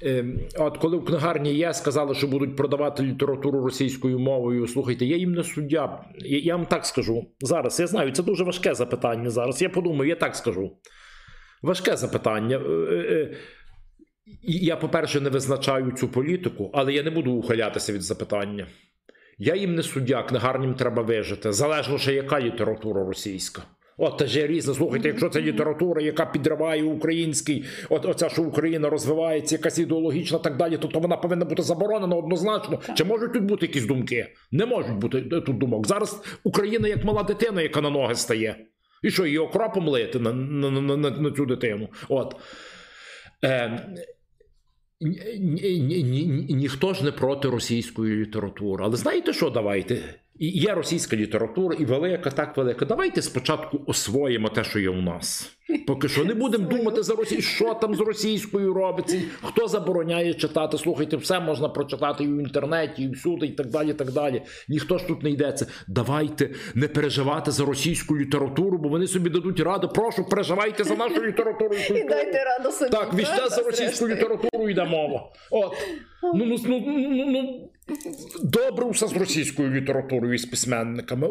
е, от коли в книгарні є, сказали, що будуть продавати літературу російською мовою. Слухайте, я їм не суддя. Я, я вам так скажу зараз. Я знаю, це дуже важке запитання зараз. Я подумаю, я так скажу. Важке запитання. Е, Я, по-перше, не визначаю цю політику, але я не буду ухилятися від запитання. Я їм не суддя, книгарням треба вижити. Залежно ще яка література російська. От теж є різне. Слухайте, якщо це література, яка підриває український, от оця, що Україна розвивається, якась ідеологічна, так далі, то, то вона повинна бути заборонена однозначно. Так. Чи можуть тут бути якісь думки? Не можуть бути е, тут думок. Зараз Україна як мала дитина, яка на ноги стає. І що, її окропом лити на, на, на, на, на цю дитину? От. Е, ні, ні, ні, ні, ніхто ж не проти російської літератури. Але знаєте що, давайте? І Є російська література, і велика, так велика. Давайте спочатку освоїмо те, що є у нас. Поки що не будемо думати за Росію, що там з російською робиться, хто забороняє читати. Слухайте, все можна прочитати і в інтернеті, і всюди, і так далі. і так далі. Ніхто ж тут не йдеться. Давайте не переживати за російську літературу, бо вони собі дадуть раду. Прошу, переживайте за нашу літературу і І культуру. дайте раду собі. Так, весь за російську літературу йде мова. От. Ну, ну, ну, ну, ну, добре все з російською літературою і з письменниками.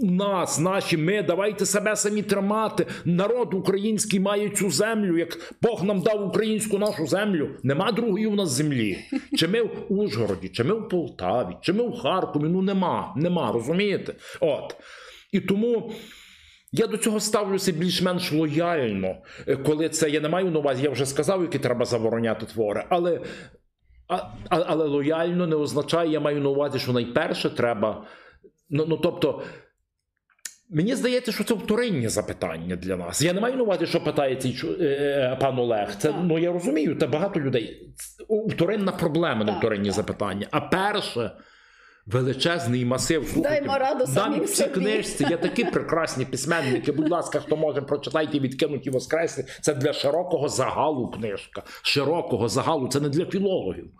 У Нас, наші, ми, давайте себе самі тримати. Народ український має цю землю, як Бог нам дав українську нашу землю. Нема другої у нас землі. Чи ми в Ужгороді, чи ми в Полтаві, чи ми в Харкові. Ну нема, нема, розумієте? От. І тому. Я до цього ставлюся більш-менш лояльно, коли це я не маю на увазі, я вже сказав, які треба забороняти твори, але, а- але лояльно не означає, я маю на увазі, що найперше треба. Ну, ну тобто, мені здається, що це вторинні запитання для нас. Я не маю на увазі, що питає цей е, е, пан Олег. Це ну я розумію, та багато людей. Вторинна проблема, не вторинні так. запитання. А перше. Величезний масив. Слухайте, Даймо раду самим в собі. книжці є такі прекрасні письменники. Будь ласка, хто може прочитайте відкинуті воскресли. Це для широкого загалу книжка. Широкого загалу, це не для філологів.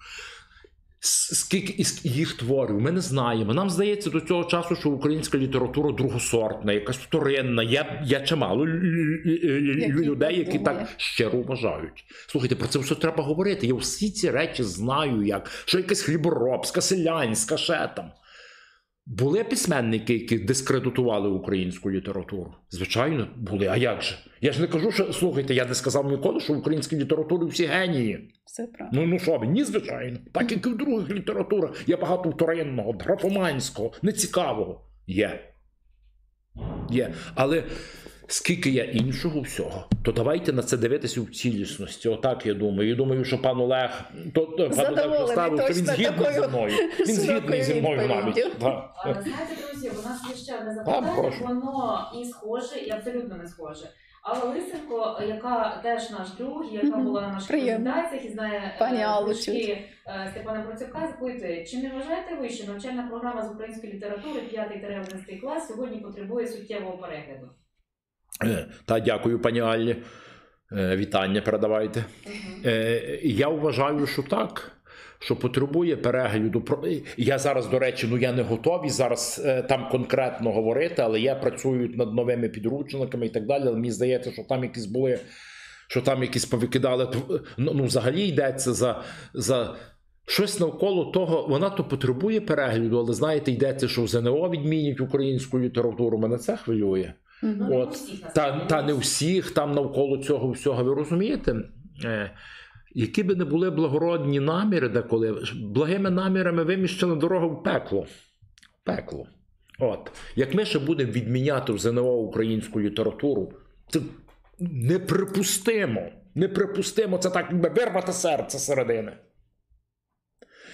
Скільки із їх творів, ми не знаємо. Нам здається до цього часу, що українська література другосортна, якась вторинна. Є, є чимало людей, які так щиро вважають. Слухайте, про це все треба говорити. Я всі ці речі знаю, як що якась хліборобська, селянська, ще там. Були письменники, які дискредитували українську літературу? Звичайно, були. А як же? Я ж не кажу, що слухайте, я не сказав ніколи, що в українській літературі всі генії. Все правильно. Ну ну що ви, ні, звичайно. Так як і в других літературах є багато вторинного, графоманського, нецікавого. Є. Є. Але Скільки є іншого всього, то давайте на це дивитися в цілісності. Отак я думаю. Я думаю, що пан Олег то, то, пан Олег поставив, що він згідний зі мною. Він згідний зі мною навіть. Але знаєте, друзі, у нас є ще одне запитання, воно і схоже, і абсолютно не схоже. Алла Лисенко, яка теж наш друг, яка була на наших презентаціях і знає е, Пані Аллу е, Степана Процюка, запитує, чи не вважаєте ви, що навчальна програма з української літератури 5-11 клас сьогодні потребує суттєвого перегляду? Е, Та дякую, пані Аллі. Е, Вітання передавайте. Е, Я вважаю, що так. Що потребує перегляду. Я зараз, до речі, ну я не готовий зараз е, там конкретно говорити, але я працюю над новими підручниками і так далі. Але мені здається, що там якісь були, що там якісь повикидали. Ну, ну взагалі йдеться за, за щось навколо того. Вона то потребує перегляду, але знаєте, йдеться, що в ЗНО відмінять українську літературу. Мене це хвилює. Не От, всіх, Та, та не всіх там навколо цього всього. Ви розумієте? Е, які би не були благородні наміри деколи, благими намірами виміщена дорога в пекло. Пекло. От. Як ми ще будемо відміняти в ЗНО українську літературу, це неприпустимо. Неприпустимо, це так якби вирвати серце середини.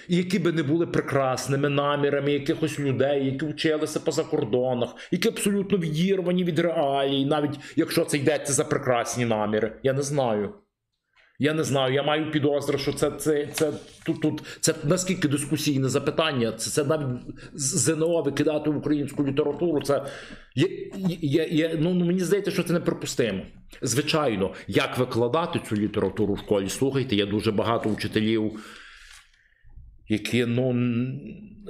Які би не були прекрасними намірами якихось людей, які вчилися по закордонах, які абсолютно відірвані від реалій, навіть якщо це йдеться за прекрасні наміри. Я не знаю. Я не знаю, я маю підозри, що це, це, це тут, тут це наскільки дискусійне запитання. Це, це навіть ЗНО викидати в українську літературу. Це є, є, є, ну, мені здається, що це неприпустимо. Звичайно, як викладати цю літературу в школі? Слухайте, є дуже багато вчителів, які ну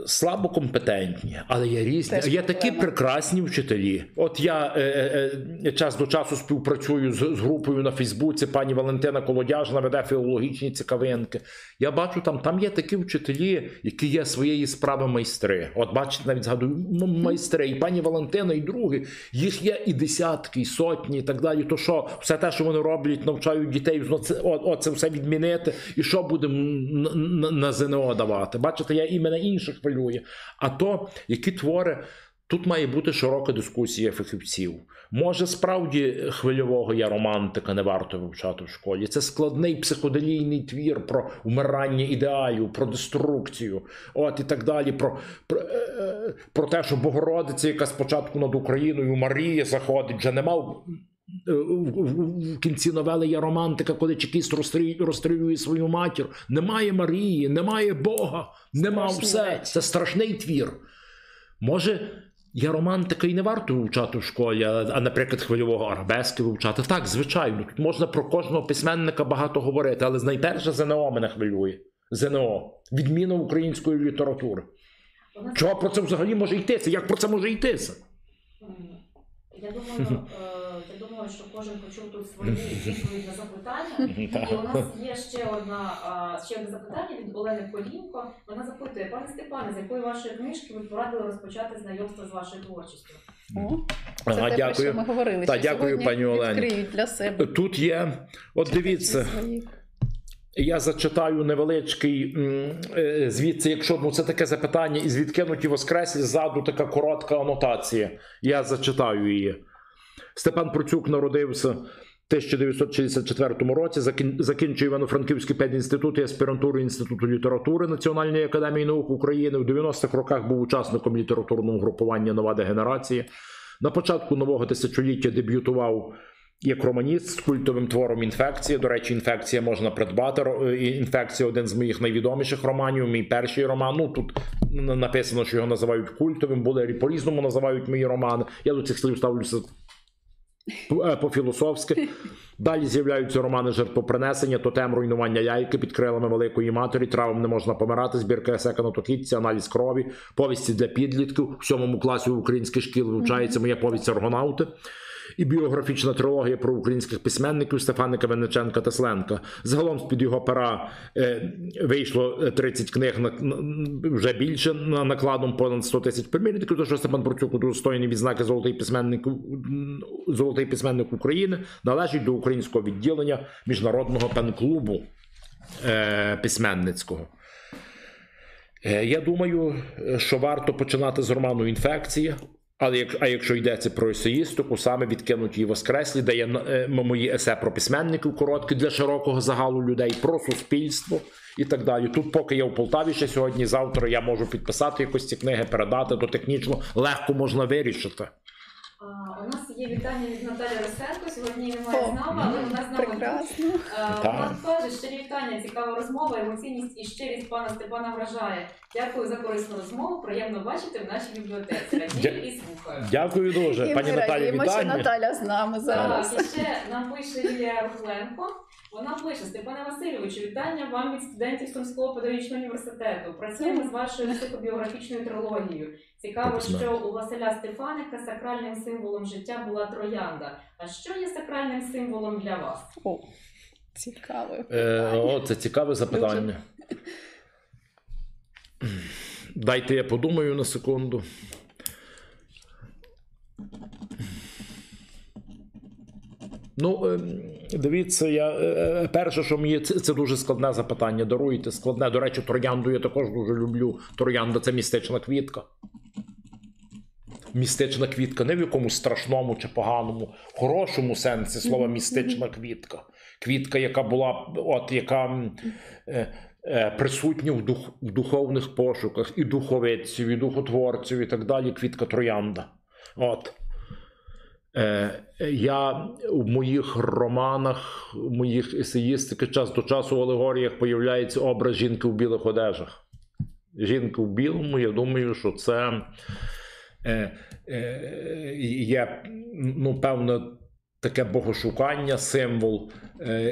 слабо компетентні, але є різні. Теж є такі прекрасні вчителі. От я е, е, е, час до часу співпрацюю з, з групою на Фейсбуці. Пані Валентина Колодяжна веде філологічні цікавинки. Я бачу, там, там є такі вчителі, які є своєї справи майстри. От бачите, навіть згадую м- майстри, і пані Валентина, і другі. Їх є і десятки, і сотні, і так далі. То що, все те, що вони роблять, навчають дітей, ну, це, о, о, це все відмінити. І що будемо на, на, на ЗНО давати? Бачите, я іменно інших хвилює. А то, які твори. Тут має бути широка дискусія фахівців. Може, справді хвильового я романтика не варто вивчати в школі. Це складний психоделійний твір про вмирання ідеалів, про деструкцію, от і так далі. Про, про, е, е, про те, що Богородиця, яка спочатку над Україною Марія заходить, вже нема в, е, в, в, кінці новели є романтика, коли чекіст розстрілює, свою матір. Немає Марії, немає Бога, нема Страшні все. речі. Це страшний твір. Може, я романтика і не варто вивчати в школі, а, наприклад, хвильового арабески вивчати. Так, звичайно, тут можна про кожного письменника багато говорити, але найперше ЗНО мене хвилює. ЗНО. Відміна української літератури. Чого про це взагалі може йтися? Як про це може йтися? Я думаю, е, я думаю, що кожен почув тут свою відповідь на запитання. І у нас є ще одна ще одне запитання від Олени Колінко. Вона запитує, пане Степане, з якої вашої книжки ви порадили розпочати знайомство з вашою творчістю? О, це Ага, те, про що ми говорили. Та, що дякую, пані Олені. Для себе. Тут є, от дивіться, Я зачитаю невеличкий е, звідси, якщо ну, це таке запитання, із відкинуті воскреслі ззаду така коротка анотація. Я зачитаю її. Степан Процюк народився в 1964 році, закін- закінчив Івано-Франківський педінститут і аспірантуру Інституту літератури Національної академії наук України. У 90-х роках був учасником літературного групування Нова дегенерація. На початку нового тисячоліття дебютував як романіст з культовим твором інфекція. До речі, інфекція можна придбати. Е, Інфекція один з моїх найвідоміших романів. Мій перший роман. Ну тут написано, що його називають культовим, були по-різному називають мої романи. Я до цих слів ставлюся по-філософськи. Далі з'являються романи жертвопринесення, тотем руйнування яйки під крилами великої матері, травм не можна помирати, збірка есека на аналіз крові, повісті для підлітків. В сьомому класі українських шкіл вивчається моя повість аргонавти. І біографічна трилогія про українських письменників Стефаника Вениченка Тесленка. Загалом з-під його пера е, вийшло е, 30 книг на, на- вже більше на накладом понад 100 тисяч примірників. То що Степан Процюк удостоєний відзнаки золотий письменник золотий письменник України належить до українського відділення міжнародного пен-клубу е, письменницького. Е, Я думаю, е, що варто починати з роману Інфекція. Але як, а якщо йдеться про есеїстику, саме відкинуті і воскреслі, де є е, мої есе про письменників короткі для широкого загалу людей, про суспільство і так далі. Тут, поки я в Полтаві ще сьогодні, завтра я можу підписати якось ці книги, передати, то технічно легко можна вирішити. У нас є вітання від Наталі Росенко. Сьогодні її немає О, з нами, але вона з нами. Прекрасно. Е, Вона каже, щирі вітання, цікава розмова, емоційність і щирість пана Степана вражає. Дякую за корисну розмову. Приємно бачити в нашій бібліотеці. Радію і слухаю. Дякую дуже, І пані ми Наталі. Вітання. Наталя з нами зараз. Так, і ще нам пише Лілія Рухленко. Вона пише Степане Васильовичу, вітання вам від студентів Сумського педагогічного університету. Працюємо з вашою психобіографічною трилогією. Цікаво, що у Василя Стефаника сакральним символом життя була троянда. А що є сакральним символом для вас? О, цікаво. Е, о, це цікаве запитання. Дайте я подумаю на секунду. Ну, ем, дивіться, я е, е, перше, що мені це, це дуже складне запитання. Даруйте, складне. До речі, троянду я також дуже люблю. Троянда це містична квітка. Містична квітка, не в якомусь страшному чи поганому, хорошому сенсі слова містична квітка. Квітка, яка була, от яка е, е, присутня в, дух, в духовних пошуках, і духовиців, і духотворців, і так далі. Квітка троянда. От. Е, я в моїх романах, в моїх есеїстики час до часу в алегоріях появляється образ жінки в білих одежах. Жінка в білому, я думаю, що це е, е, є ну, певне таке богошукання, символ,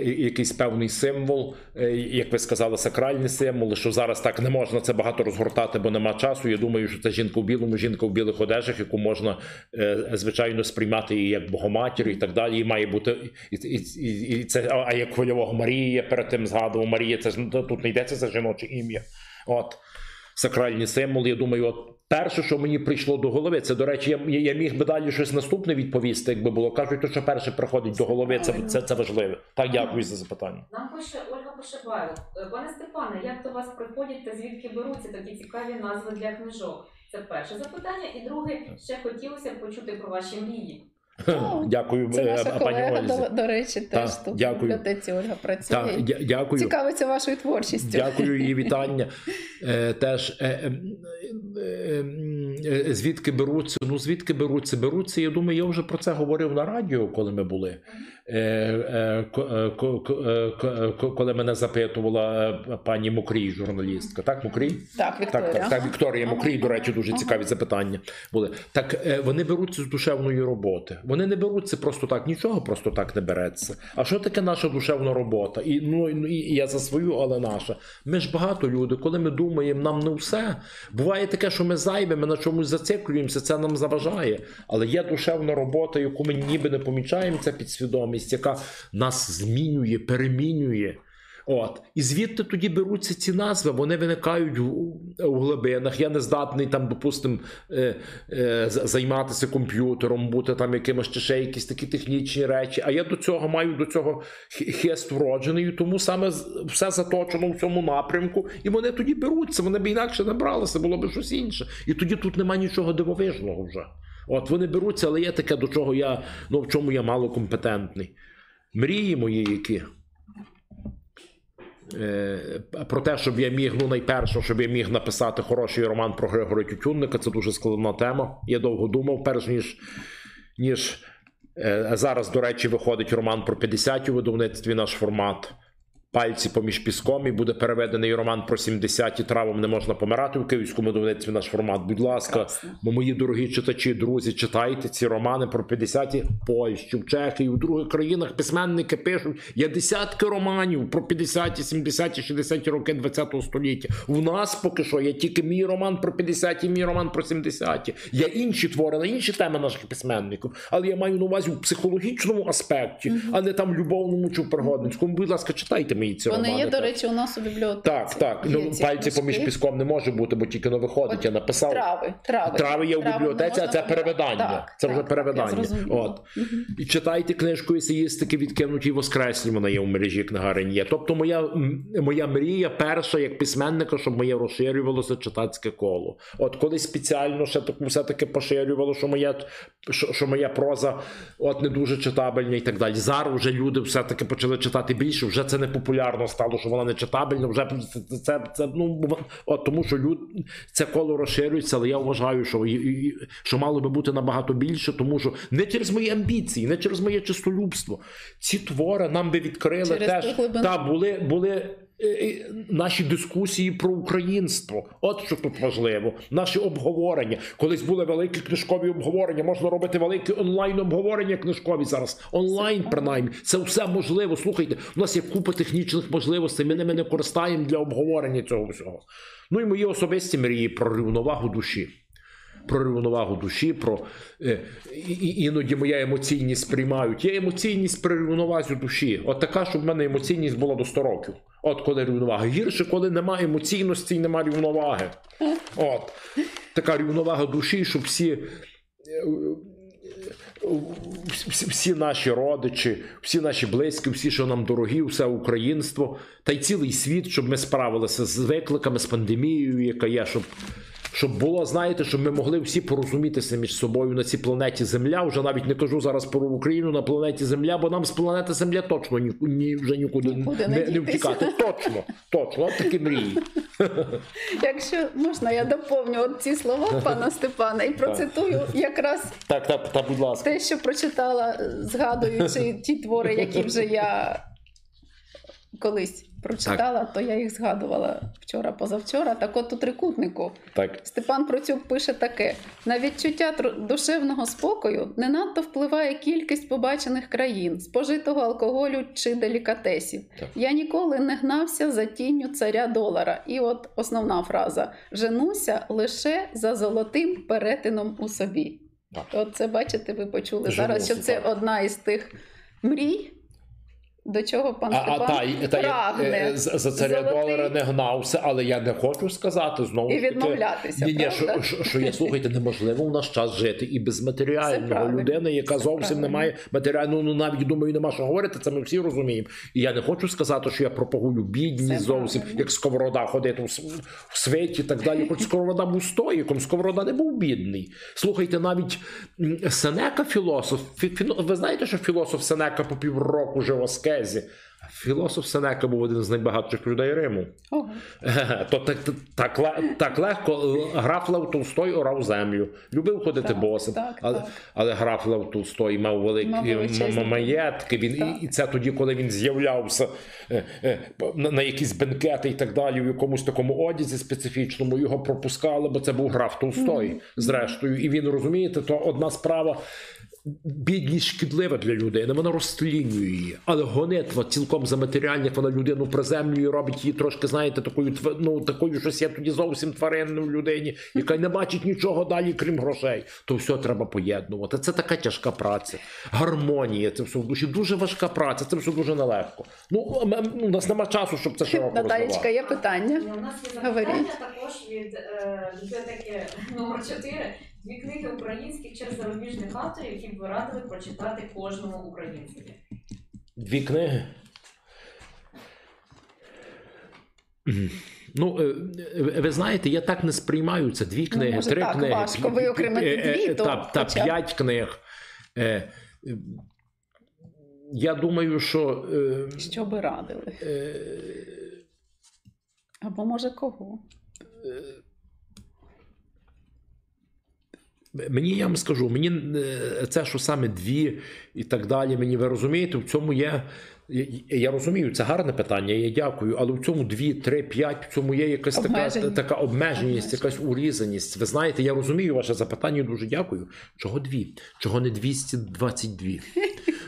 якийсь певний символ, е, як ви сказали, сакральний символ, що зараз так не можна це багато розгортати, бо нема часу. Я думаю, що це жінка в білому, жінка в білих одежах, яку можна е, звичайно сприймати і як богоматір, і так далі. І має бути і, і, і, це, а як хвильового Марії я перед тим згадував. Марія, це ж тут не йдеться за жіноче ім'я. От сакральні символи. Я думаю, от перше, що мені прийшло до голови, це, до речі, я, я, міг би далі щось наступне відповісти, якби було. Кажуть, то що перше приходить до голови, це, це, це важливе. Так, дякую за запитання. Нам пише Ольга Пошибайло. Е, Пане Степане, як до вас приходять та звідки беруться такі цікаві назви для книжок? Це перше запитання. І друге, ще хотілося б почути про ваші мрії. Дякую, Це е, наша пані колега, Ользі. до, до речі, теж та, тут дякую. в бібліотеці Ольга працює. Та, дя- дякую. Цікавиться вашою творчістю. Дякую її вітання. Е, теж е, е, е, е, звідки беруться? Ну звідки беруться? Беруться. Я думаю, я вже про це говорив на радіо, коли ми були. Е, е, ко- е, ко- ко- е, ко- ко- коли мене запитувала е, пані Мокрій, журналістка. Так, Мокрій? Так, Вікторія. Так, так, так, Вікторія Мокрій, до речі, дуже цікаві запитання були. Так е, вони беруться з душевної роботи. Вони не беруться просто так, нічого просто так не береться. А що таке наша душевна робота? І ну і і я за свою, але наша. Ми ж багато люди, коли ми думаємо, нам не все. Буває таке, що ми зайве, ми на чомусь зациклюємося, це нам заважає. Але є душевна робота, яку ми ніби не помічаємо, це підсвідомість, яка нас змінює, перемінює. От. І звідти тоді беруться ці назви, вони виникають у, у глибинах. Я не здатний там, допустим, е, е, займатися комп'ютером, бути там якимось чи ще якісь такі технічні речі. А я до цього маю до цього хист вроджений, тому саме все заточено в цьому напрямку. І вони тоді беруться, вони б інакше не бралися, було б щось інше. І тоді тут немає нічого дивовижного вже. От вони беруться, але є таке, до чого я, ну в чому я мало компетентний. Мрії мої які. Е, Про те, щоб я міг, ну найперше, щоб я міг написати хороший роман про Григора Тютюнника, це дуже складна тема. Я довго думав, перш ніж, ніж е, зараз, до речі, виходить роман про 50-ті у видавництві наш формат. Пальці поміж піском і буде переведений роман про 70-ті травом не можна помирати в київському видавництві наш формат. Будь ласка, Прекрасно. Мої дорогі читачі, друзі, читайте ці романи про 50-ті в Польщі, в Чехії, в других країнах письменники пишуть. Є десятки романів про 50-ті, 70-ті, 60-ті роки 20-го століття. У нас поки що є тільки мій роман про 50-ті, мій роман про 70-ті. Є інші твори на інші теми наших письменників. Але я маю на увазі в психологічному аспекті, а не там любовному чи в пригодницькому. Будь ласка, читайте ці Вони романи. є, до речі, у нас у бібліотеці. Так, так. Є Ну, ці пальці поміж піском не може бути, бо тільки не виходить. От Я написав. Трави, трави. Трави є Трави бібліотеці, а це перевидання. Так, Це так, вже так, перевидання. я. От. І читайте книжку есеїстики відкинуті воскреслі. Вона є в мережі книгарень. Тобто, моя, моя мрія перша як письменника, щоб моє розширювалося читацьке коло. От колись спеціально ще таку все-таки поширювало, що моя, що, що моя проза от не дуже читабельна і так далі. Зараз вже люди все-таки почали читати більше. Вже це не популярно стало, що вона не читабельна. Вже це, це, це, це ну от тому, що люд, це коло розширюється, але я вважаю, що, і- і- що мало би бути набагато більше, тому що не через мої амбіції, не через моє чистолюбство. Ці твори нам би відкрили Через теж та були, були наші дискусії про українство. От що тут важливо. Наші обговорення. Колись були великі книжкові обговорення. Можна робити великі онлайн обговорення книжкові зараз. Онлайн, принаймні, це все можливо. Слухайте, у нас є купа технічних можливостей. Ми ними не користаємо для обговорення цього всього. Ну і мої особисті мрії про рівновагу душі. Про рівновагу душі, про е, іноді моя емоційність сприймають. Є емоційність при рівновазі душі. От така, щоб в мене емоційність була до 100 років. От коли рівновага. Гірше, коли немає емоційності і немає рівноваги. От така рівновага душі, щоб всі. е, всі наші родичі, всі наші близькі, всі, що нам дорогі, все українство, та й цілий світ, щоб ми справилися з викликами, з пандемією, яка є, щоб, щоб було, знаєте, щоб ми могли всі порозумітися між собою на цій планеті Земля. Вже навіть не кажу зараз про Україну на планеті Земля, бо нам з планети Земля точно ні, ні, вже нікуди, не, не не втікати. Точно, точно, от такі мрії. Якщо можна, я доповню от ці слова пана Степана і процитую якраз Так, так, так, будь ласка. те, що прочитала, згадуючи ті твори, які вже я колись прочитала, то я їх згадувала вчора, позавчора. Так от у трикутнику Так. Степан Процюк пише таке: на відчуття душевного спокою не надто впливає кількість побачених країн, спожитого алкоголю чи делікатесів. Так. Я ніколи не гнався за тінню царя долара. І от основна фраза: женуся лише за золотим перетином у собі. Так. От це бачите, ви почули зараз, що Женуся, це так. одна із тих мрій, до чого пан А, а та, та, я, прагне. е, за, за царя Золотий. долара не гнався, але я не хочу сказати знову. І відмовлятися, Ні, ні, що, що, що я слухайте, неможливо в наш час жити і без матеріального людини, яка це зовсім правильно. не має матеріального, ну навіть думаю, нема що говорити. Це ми всі розуміємо. І я не хочу сказати, що я пропагую бідність Це зовсім, правильно. як сковорода ходити в, в світі і так далі. Хоч сковорода був стоїком, сковорода не був бідний. Слухайте, навіть Сенека, філософ, фі- фіно- ви знаєте, що філософ Сенека по півроку жив в аскезі. Філософ Сенека був один з найбагатших людей Риму. Ого. То так, так, так легко е, граф Лев Толстой орав землю. Любив ходити Так, босим. так, але, так. але граф Лев Толстой мав великі маєтки. Він, і, Так. і це тоді, коли він з'являвся е, е, на, на якісь бенкети і так далі, в якомусь такому одязі специфічному, його пропускали, бо це був граф Толстой, зрештою. І він розумієте, то одна справа. Бідність шкідлива для людини, вона розтлінює її. Але гонитва цілком за матеріальних, вона людину приземлює, робить її трошки, знаєте, такою ну, такою щось є тоді зовсім тваринною людині, яка не бачить нічого далі, крім грошей. То все треба поєднувати. Це така тяжка праця. Гармонія, це все в душі. Дуже важка праця, це все дуже нелегко. Ну, у нас нема часу, щоб це широко Наталічка, є питання? У нас є запитання також від е, бібліотеки номер 4 Дві книги українських чи зарубіжних авторів, які б ви радили прочитати кожному українцеві. Дві книги. Ну, е, е, ви знаєте, я так не сприймаю це. Дві книги, Ну, може, три так, книги. важко пі- виокремити е, дві, то та, та хоча п'ять книг. Я думаю, що. Що би радили? Або може кого? Мені я вам скажу, мені е, це, що саме дві і так далі, мені ви розумієте, в цьому є. Я, я розумію, це гарне питання, я дякую, але в цьому дві, три, п'ять, в цьому є якась така, така обмеженість, якась урізаність. Ви знаєте, я розумію ваше запитання, дуже дякую. Чого дві? Чого не 222?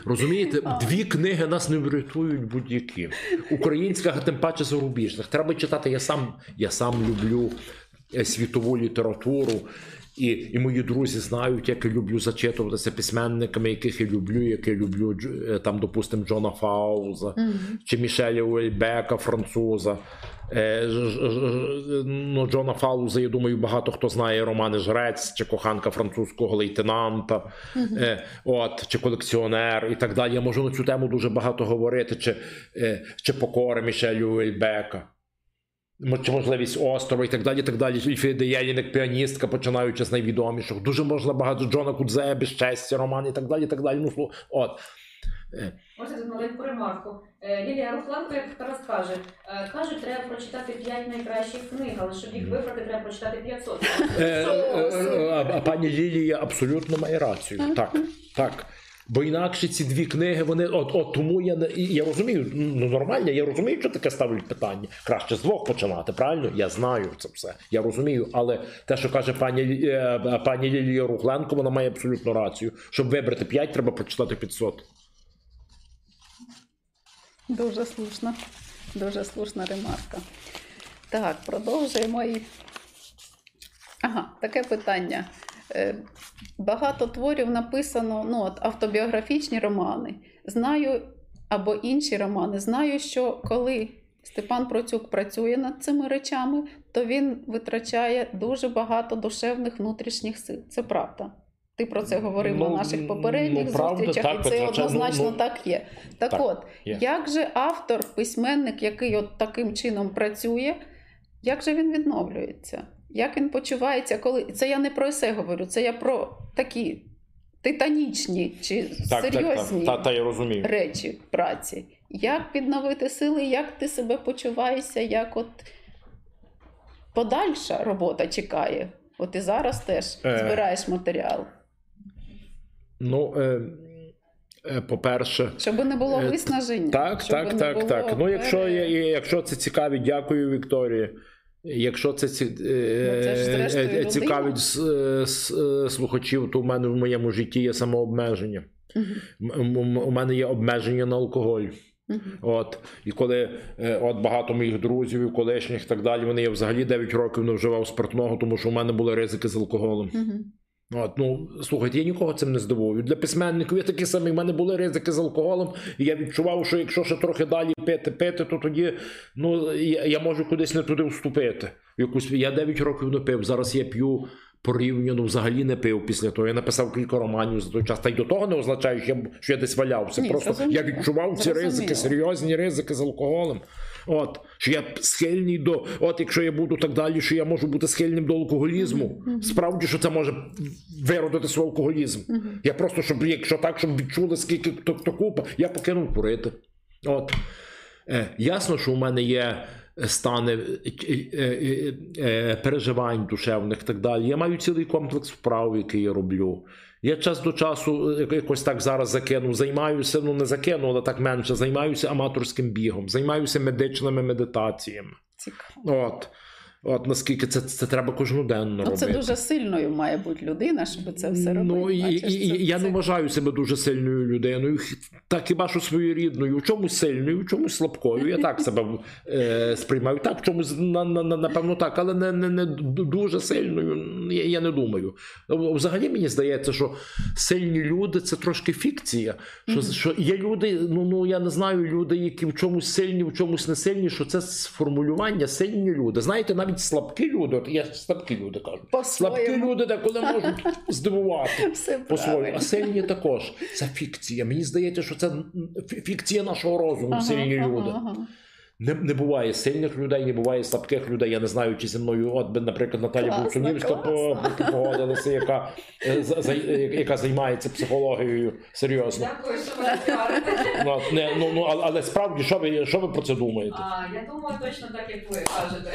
Розумієте, дві книги нас не врятують будь-які. Українська, а тим паче зарубіжних. Треба читати. Я сам, я сам люблю е, світову літературу. І, і мої друзі знають, як я люблю зачитуватися письменниками, яких я люблю, як я люблю е, там, допустимо, Джона Фауза чи Мішеля Уельбека, француза. Е, ж- ж- ж- ну, Джона Фауза, я думаю, багато хто знає романи Жрець чи коханка французького лейтенанта, е, от, чи колекціонер і так далі. Я можу на цю тему дуже багато говорити, чи, е, чи покора Мішелю Уельбека. Чи можливість острова і так далі, і так далі. І Фіде Єлінек, піаністка, починаючи з найвідоміших. Дуже можна багато Джона Кудзе, безчестя, роман і так далі. так далі. Ну, от. Можете тут маленьку ремарку. Е, Лілія Рухленко, як Тарас каже, е, кажуть, треба прочитати 5 найкращих книг, але щоб їх вибрати, треба прочитати 500. Е, а- а пані Лілія абсолютно має рацію. Так, так. Бо інакше ці дві книги, вони от, от тому я не я розумію, ну нормально, я розумію, що таке ставлять питання. Краще з двох починати, правильно? Я знаю це все. Я розумію, але те, що каже пані е, пані Лілія Рухленко, вона має абсолютно рацію. Щоб вибрати 5, треба прочитати 500. Дуже слушна, дуже слушна ремарка. Так, продовжуємо і. Ага, таке питання. Е, Багато творів написано, ну, от, автобіографічні романи. Знаю, або інші романи. Знаю, що коли Степан Процюк працює над цими речами, то він витрачає дуже багато душевних внутрішніх сил. Це правда. Ти про це говорив Ну, на наших попередніх ну, правда, зустрічах, так, і це витрачає, однозначно ну, так є. Так, так, от, є. як же автор, письменник, який от таким чином працює, як же він відновлюється? Як він почувається, коли це я не про есе говорю, це я про такі титанічні чи серйозні Та, та я розумію. речі праці. Як відновити сили, як ти себе почуваєшся, як от подальша робота чекає. От і зараз теж Е. збираєш матеріал, Ну, е, е, по-перше, щоб не було Е, виснаження. Так, так, так, було так. Ну, якщо, є- якщо це цікавить, дякую, Вікторія. Якщо це, ці, е, Ну, це ж, е, е, цікавить слухачів, то в мене в моєму житті є самообмеження. М- У мене є обмеження на алкоголь. мгм. От, і коли от багато моїх друзів колишніх і так далі, вони я взагалі 9 років не вживав спиртного, тому що у мене були ризики з алкоголем. Мгм. От, ну слухайте, я нікого цим не здивую. Для письменників я такий самий. У мене були ризики з алкоголем, і я відчував, що якщо ще трохи далі пити, пити, то тоді ну я, я можу кудись не туди вступити. Якусь я 9 років не пив. Зараз я п'ю порівняно взагалі не пив після того. Я написав кілька романів за той час. Та й до того не означає, що я, що я десь валявся. Ні, Просто я відчував ці ризики, серйозні ризики з алкоголем. От що я схильний до, от якщо я буду так далі, що я можу бути схильним до алкоголізму. Мгм. Справді, що це може виродити свій алкоголізм. Мгм. Я просто, щоб якщо так, щоб відчули, скільки то, то купа, я покинув курити. От. Е, ясно, що у мене є стани е, е, е, переживань душевних і так далі. Я маю цілий комплекс вправ, який я роблю. Я час до часу е, якось так зараз закинув. Займаюся, ну не закинув, але так менше. Займаюся аматорським бігом, займаюся медичними медитаціями. Цікаво. От. От наскільки це, це треба кожноденно Ну, робити. це дуже сильною має бути людина, щоб це все робити. Ну, і, Бачиш, і, це- і, я це- не вважаю себе дуже сильною людиною, так хіба що своєрідною, в чомусь сильною, в чомусь слабкою. Я так себе е, сприймаю. Так, в чомусь на, на, на, напевно так, але не, не, не дуже сильною. Я, я не думаю. Взагалі мені здається, що сильні люди це трошки фікція. Що, Мгм. що є люди, ну, ну я не знаю, люди, які в чомусь сильні, в чомусь не сильні, що це сформулювання сильні люди. Знаєте, навіть слабкі люди, от я слабкі люди кажу. Слабкі По-своєму. люди деколи можуть здивувати. По-своєму, а сильні також. Це фікція. Мені здається, що це фікція нашого розуму, Ага, сильні ага, люди. Не, не буває сильних людей, не буває слабких людей. Я не знаю, чи зі мною, от би, наприклад, Наталя Класно, Бучунівська погодилася, яка, е, за- за- яка займається психологією серйозно. Дякую, що піарите. Ну, не, ну, ну, але, але справді, що ви, що ви про це думаєте? А, Я думаю, точно так, як ви кажете.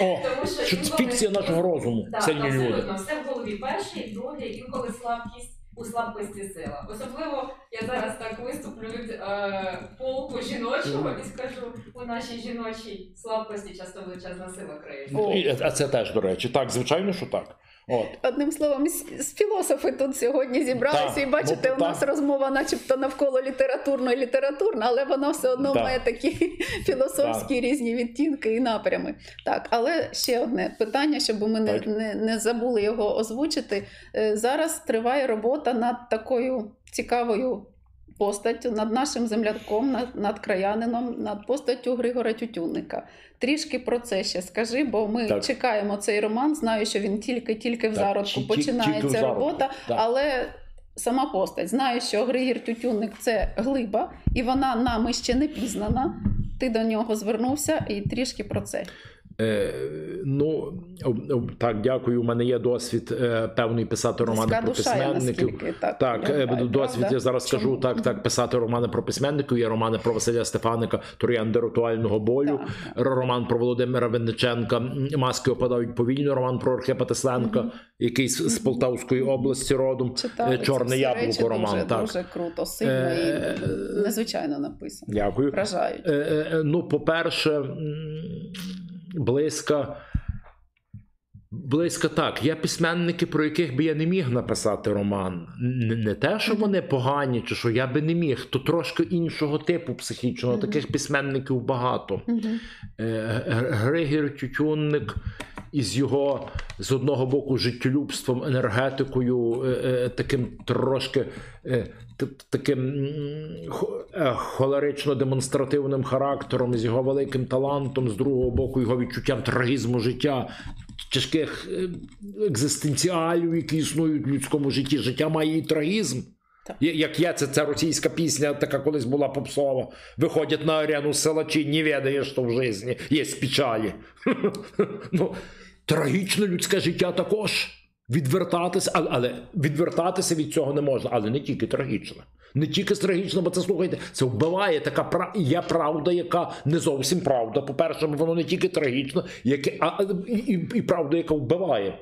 О, Тому що що інколи- фікція нашого розуму, Так, сильні люди. все в голові. Перший, другий, інколи слабкість у слабкості сила. Особливо я зараз так виступлю від е, полку жіночого і скажу, у нашій жіночій слабкості часто величезна сила криється. О. І, а це теж, до речі, так, звичайно, що так. От. Одним словом, з, філософи тут сьогодні зібралися, і бачите, ну, у нас так. розмова, начебто, навколо літературно і літературна, але вона все одно Так. має такі філософські різні відтінки і напрями. Так, але ще одне питання, щоб ми не, не, не забули його озвучити. Е, Зараз триває робота над такою цікавою. Постаттю над нашим земляком, над, над краянином, над постаттю Григора Тютюнника. Трішки про це ще скажи, бо ми Так. чекаємо цей роман. Знаю, що він тільки-тільки в Так, зародку ті- починається тільки в робота, так. але сама постать. Знаю, що Григір Тютюнник це глиба, і вона нами ще не пізнана. Ти до нього звернувся і трішки про це. Е, ну, так, дякую. У мене є досвід е, певний писати романи Близька про письменників. так. Так, я е, досвід правда? я зараз Чому? скажу так, так, писати романи про письменників. Є романи про Василя Стефаника, Троянди ритуального бою, Так, роман про Володимира Винниченка, Маски опадають повільно, роман про Архипа Тесленка, Мгм. який з, з Полтавської області родом. Читали «Чорне яблуко» речі, роман, Дуже, так. дуже круто, сильно Е, і незвичайно написано. Дякую. Вражають. Е, е, Ну, по-перше, м, близько. Близько так. Є письменники, про яких би я не міг написати роман. Не, те, що вони погані, чи що я би не міг, то трошки іншого типу психічного. Таких письменників багато. Е, Григір Тютюнник із його з одного боку життєлюбством, енергетикою, е, е, таким трошки е, таким м, хо- е, холерично-демонстративним характером, з його великим талантом, з другого боку, його відчуттям трагізму життя. Тяжких екзистенціалів, які існують в людському житті. Життя має і трагізм. Так. Як я, це, це російська пісня, така колись була попсова. Виходять на арену силачі, не ведаєш, що в житті є печалі. ну, трагічне людське життя також. Відвертатися, але, але відвертатися від цього не можна, але не тільки трагічне. Не тільки трагічно, бо це слухайте, це вбиває така пра... є правда, яка не зовсім правда. По-перше, воно не тільки трагічно, яке... а, і, і правда, яка вбиває.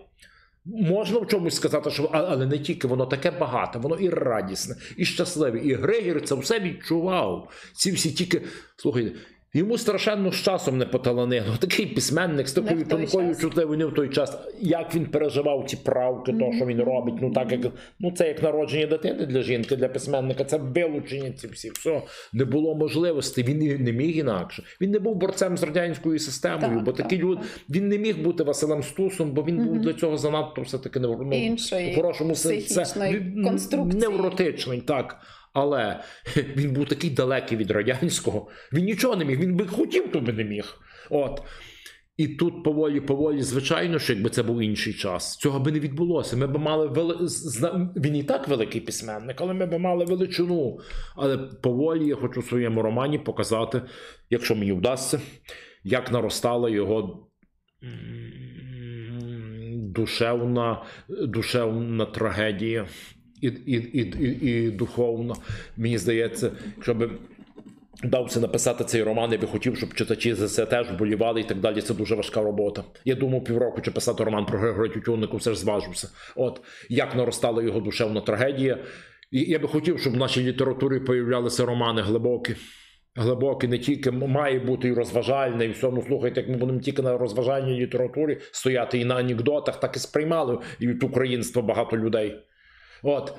Можна в чомусь сказати, що але не тільки воно таке багате, воно і радісне, і щасливе. І Григір це все відчував. Ці всі тільки слухайте. Йому страшенно з часом не поталанило. Такий письменник з такою тонкою чутливою, не в той час. Як він переживав ці правки, то що він робить. Ну так як ну це як народження дитини для жінки, для письменника. Це вилучення ці всі. Все не було можливості. Він не міг інакше. Він не був борцем з радянською системою, Так, бо так, люди так. він не міг бути Василем Стусом, бо він був для цього занадто все таки не ну, Іншої в хорошому сенсі. конструкції. невротичний, так. Але він був такий далекий від радянського. Він нічого не міг. Він би хотів, то би не міг. От. І тут поволі, поволі, звичайно, що якби це був інший час, цього би не відбулося. Ми б мали вели... він і так великий письменник, але ми б мали величину. Але поволі я хочу в своєму романі показати, якщо мені вдасться, як наростала його душевна, душевна трагедія. І, і, і, і, духовна. Мені здається, щоб вдався написати цей роман, я би хотів, щоб читачі за це теж вболівали і так далі. Це дуже важка робота. Я думав півроку, чи писати роман про Григоря Тютюннику, все ж зважився. От як наростала його душевна трагедія. І я би хотів, щоб в нашій літературі появлялися романи глибокі. Глибокі не тільки має бути і розважальне, і все. Ну слухайте, як ми будемо тільки на розважальній літературі стояти і на анекдотах, так і сприймали від українства багато людей. От.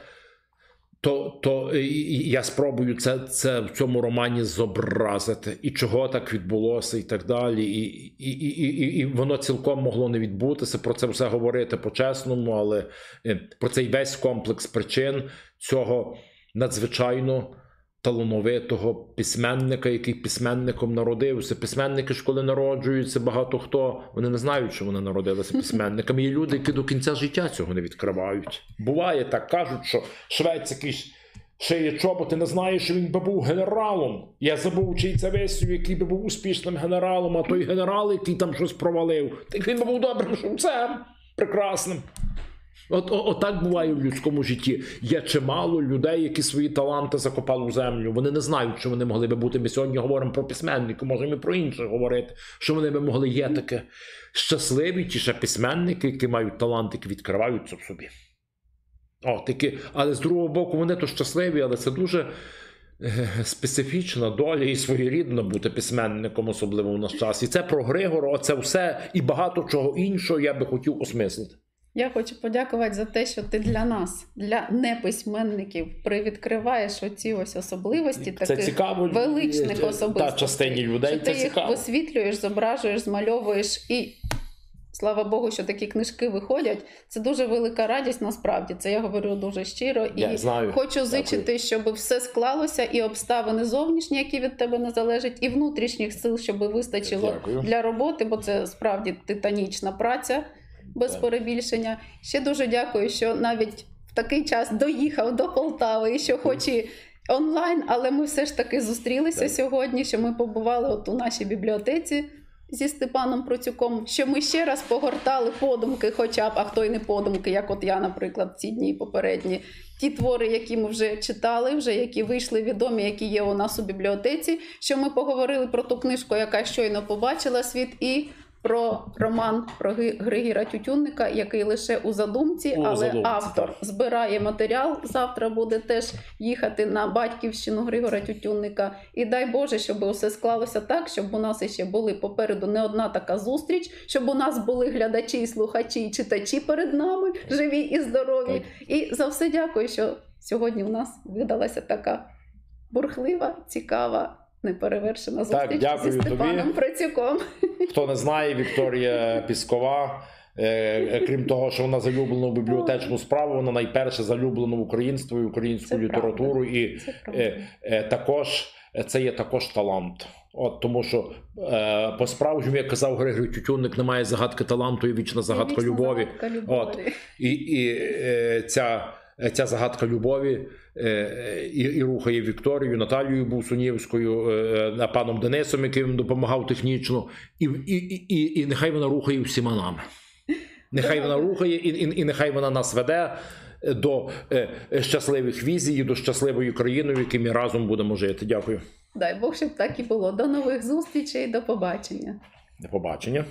То, то я спробую це, це в цьому романі зобразити, і чого так відбулося, і так далі. І, і, і, і, і воно цілком могло не відбутися. Про це все говорити по-чесному, але е, про цей весь комплекс причин цього надзвичайно талановитого письменника, який письменником народився. Письменники ж коли народжуються, багато хто вони не знають, що вони народилися письменниками. Є люди, які до кінця життя цього не відкривають. Буває так, кажуть, що швець якийсь. Шиє чоботи, не знає, що він би був генералом. Я забув, чий це весів, який би був успішним генералом, а той генерал, який там щось провалив, так він би був добрим шумцем, прекрасним. От, о- отак буває в людському житті. Є чимало людей, які свої таланти закопали в землю. Вони не знають, що вони могли би бути. Ми сьогодні говоримо про письменників, можемо і про інших говорити, що вони би могли є таке. Щасливі ті ще письменники, які мають талант, які відкриваються в собі. О, такі, але з другого боку, вони то щасливі, але це дуже е, специфічна доля і своєрідно бути письменником, особливо в наш час. І це про Григора, оце все і багато чого іншого я би хотів осмислити. Я хочу подякувати за те, що ти для нас, для неписьменників, привідкриваєш оці ось особливості Це таких цікаво величних та особистостей. частині людей. що ти Це їх цікаво. висвітлюєш, зображуєш, змальовуєш і. Слава Богу, що такі книжки виходять. Це дуже велика радість. Насправді це я говорю дуже щиро і Я знаю. хочу зичити, щоб все склалося, і обставини зовнішні, які від тебе не залежать, і внутрішніх сил, щоб вистачило Дякую. для роботи, бо це справді титанічна праця без Так. перебільшення. Ще дуже дякую, що навіть в такий час доїхав до Полтави, і що хоч і онлайн, але ми все ж таки зустрілися Так. сьогодні, що ми побували от у нашій бібліотеці. Зі Степаном Процюком, що ми ще раз погортали подумки, хоча б, а хто й не подумки, як от я, наприклад, ці дні попередні. Ті твори, які ми вже читали, вже які вийшли відомі, які є у нас у бібліотеці. Що ми поговорили про ту книжку, яка щойно побачила світ, і про роман про Григіра Тютюнника, який лише у задумці, У але задумці, автор так. збирає матеріал. Завтра буде теж їхати на батьківщину Григора Тютюнника. І дай Боже, щоб усе склалося так, щоб у нас іще були попереду не одна така зустріч, щоб у нас були глядачі, слухачі і читачі перед нами, живі і здорові. І за все дякую, що сьогодні у нас видалася така бурхлива, цікава. Неперевершена зустріч дякую зі тобі. Степаном Процюком. Хто не знає, Вікторія Піскова. е, е, Крім того, що вона залюблена в бібліотечну справу, вона найперше залюблена в українство і українську Це літературу, і Це е, е, також це є також талант. От тому, що е, по справжньому, як казав Григорій Тютюнник, немає загадки таланту і вічна загадка Вічна любові. загадка любові. От. І, і е, ця, ця загадка любові е, і, і рухає Вікторію, Наталією Бусунівською, е, е, паном Денисом, який їм допомагав технічно, і, і, і, і, і нехай вона рухає всіма нами. Нехай вона рухає, і, і, і нехай вона нас веде до е, щасливих візій, до щасливої країни, в якій ми разом будемо жити. Дякую. Дай Бог, щоб так і було. До нових зустрічей, до побачення. До побачення.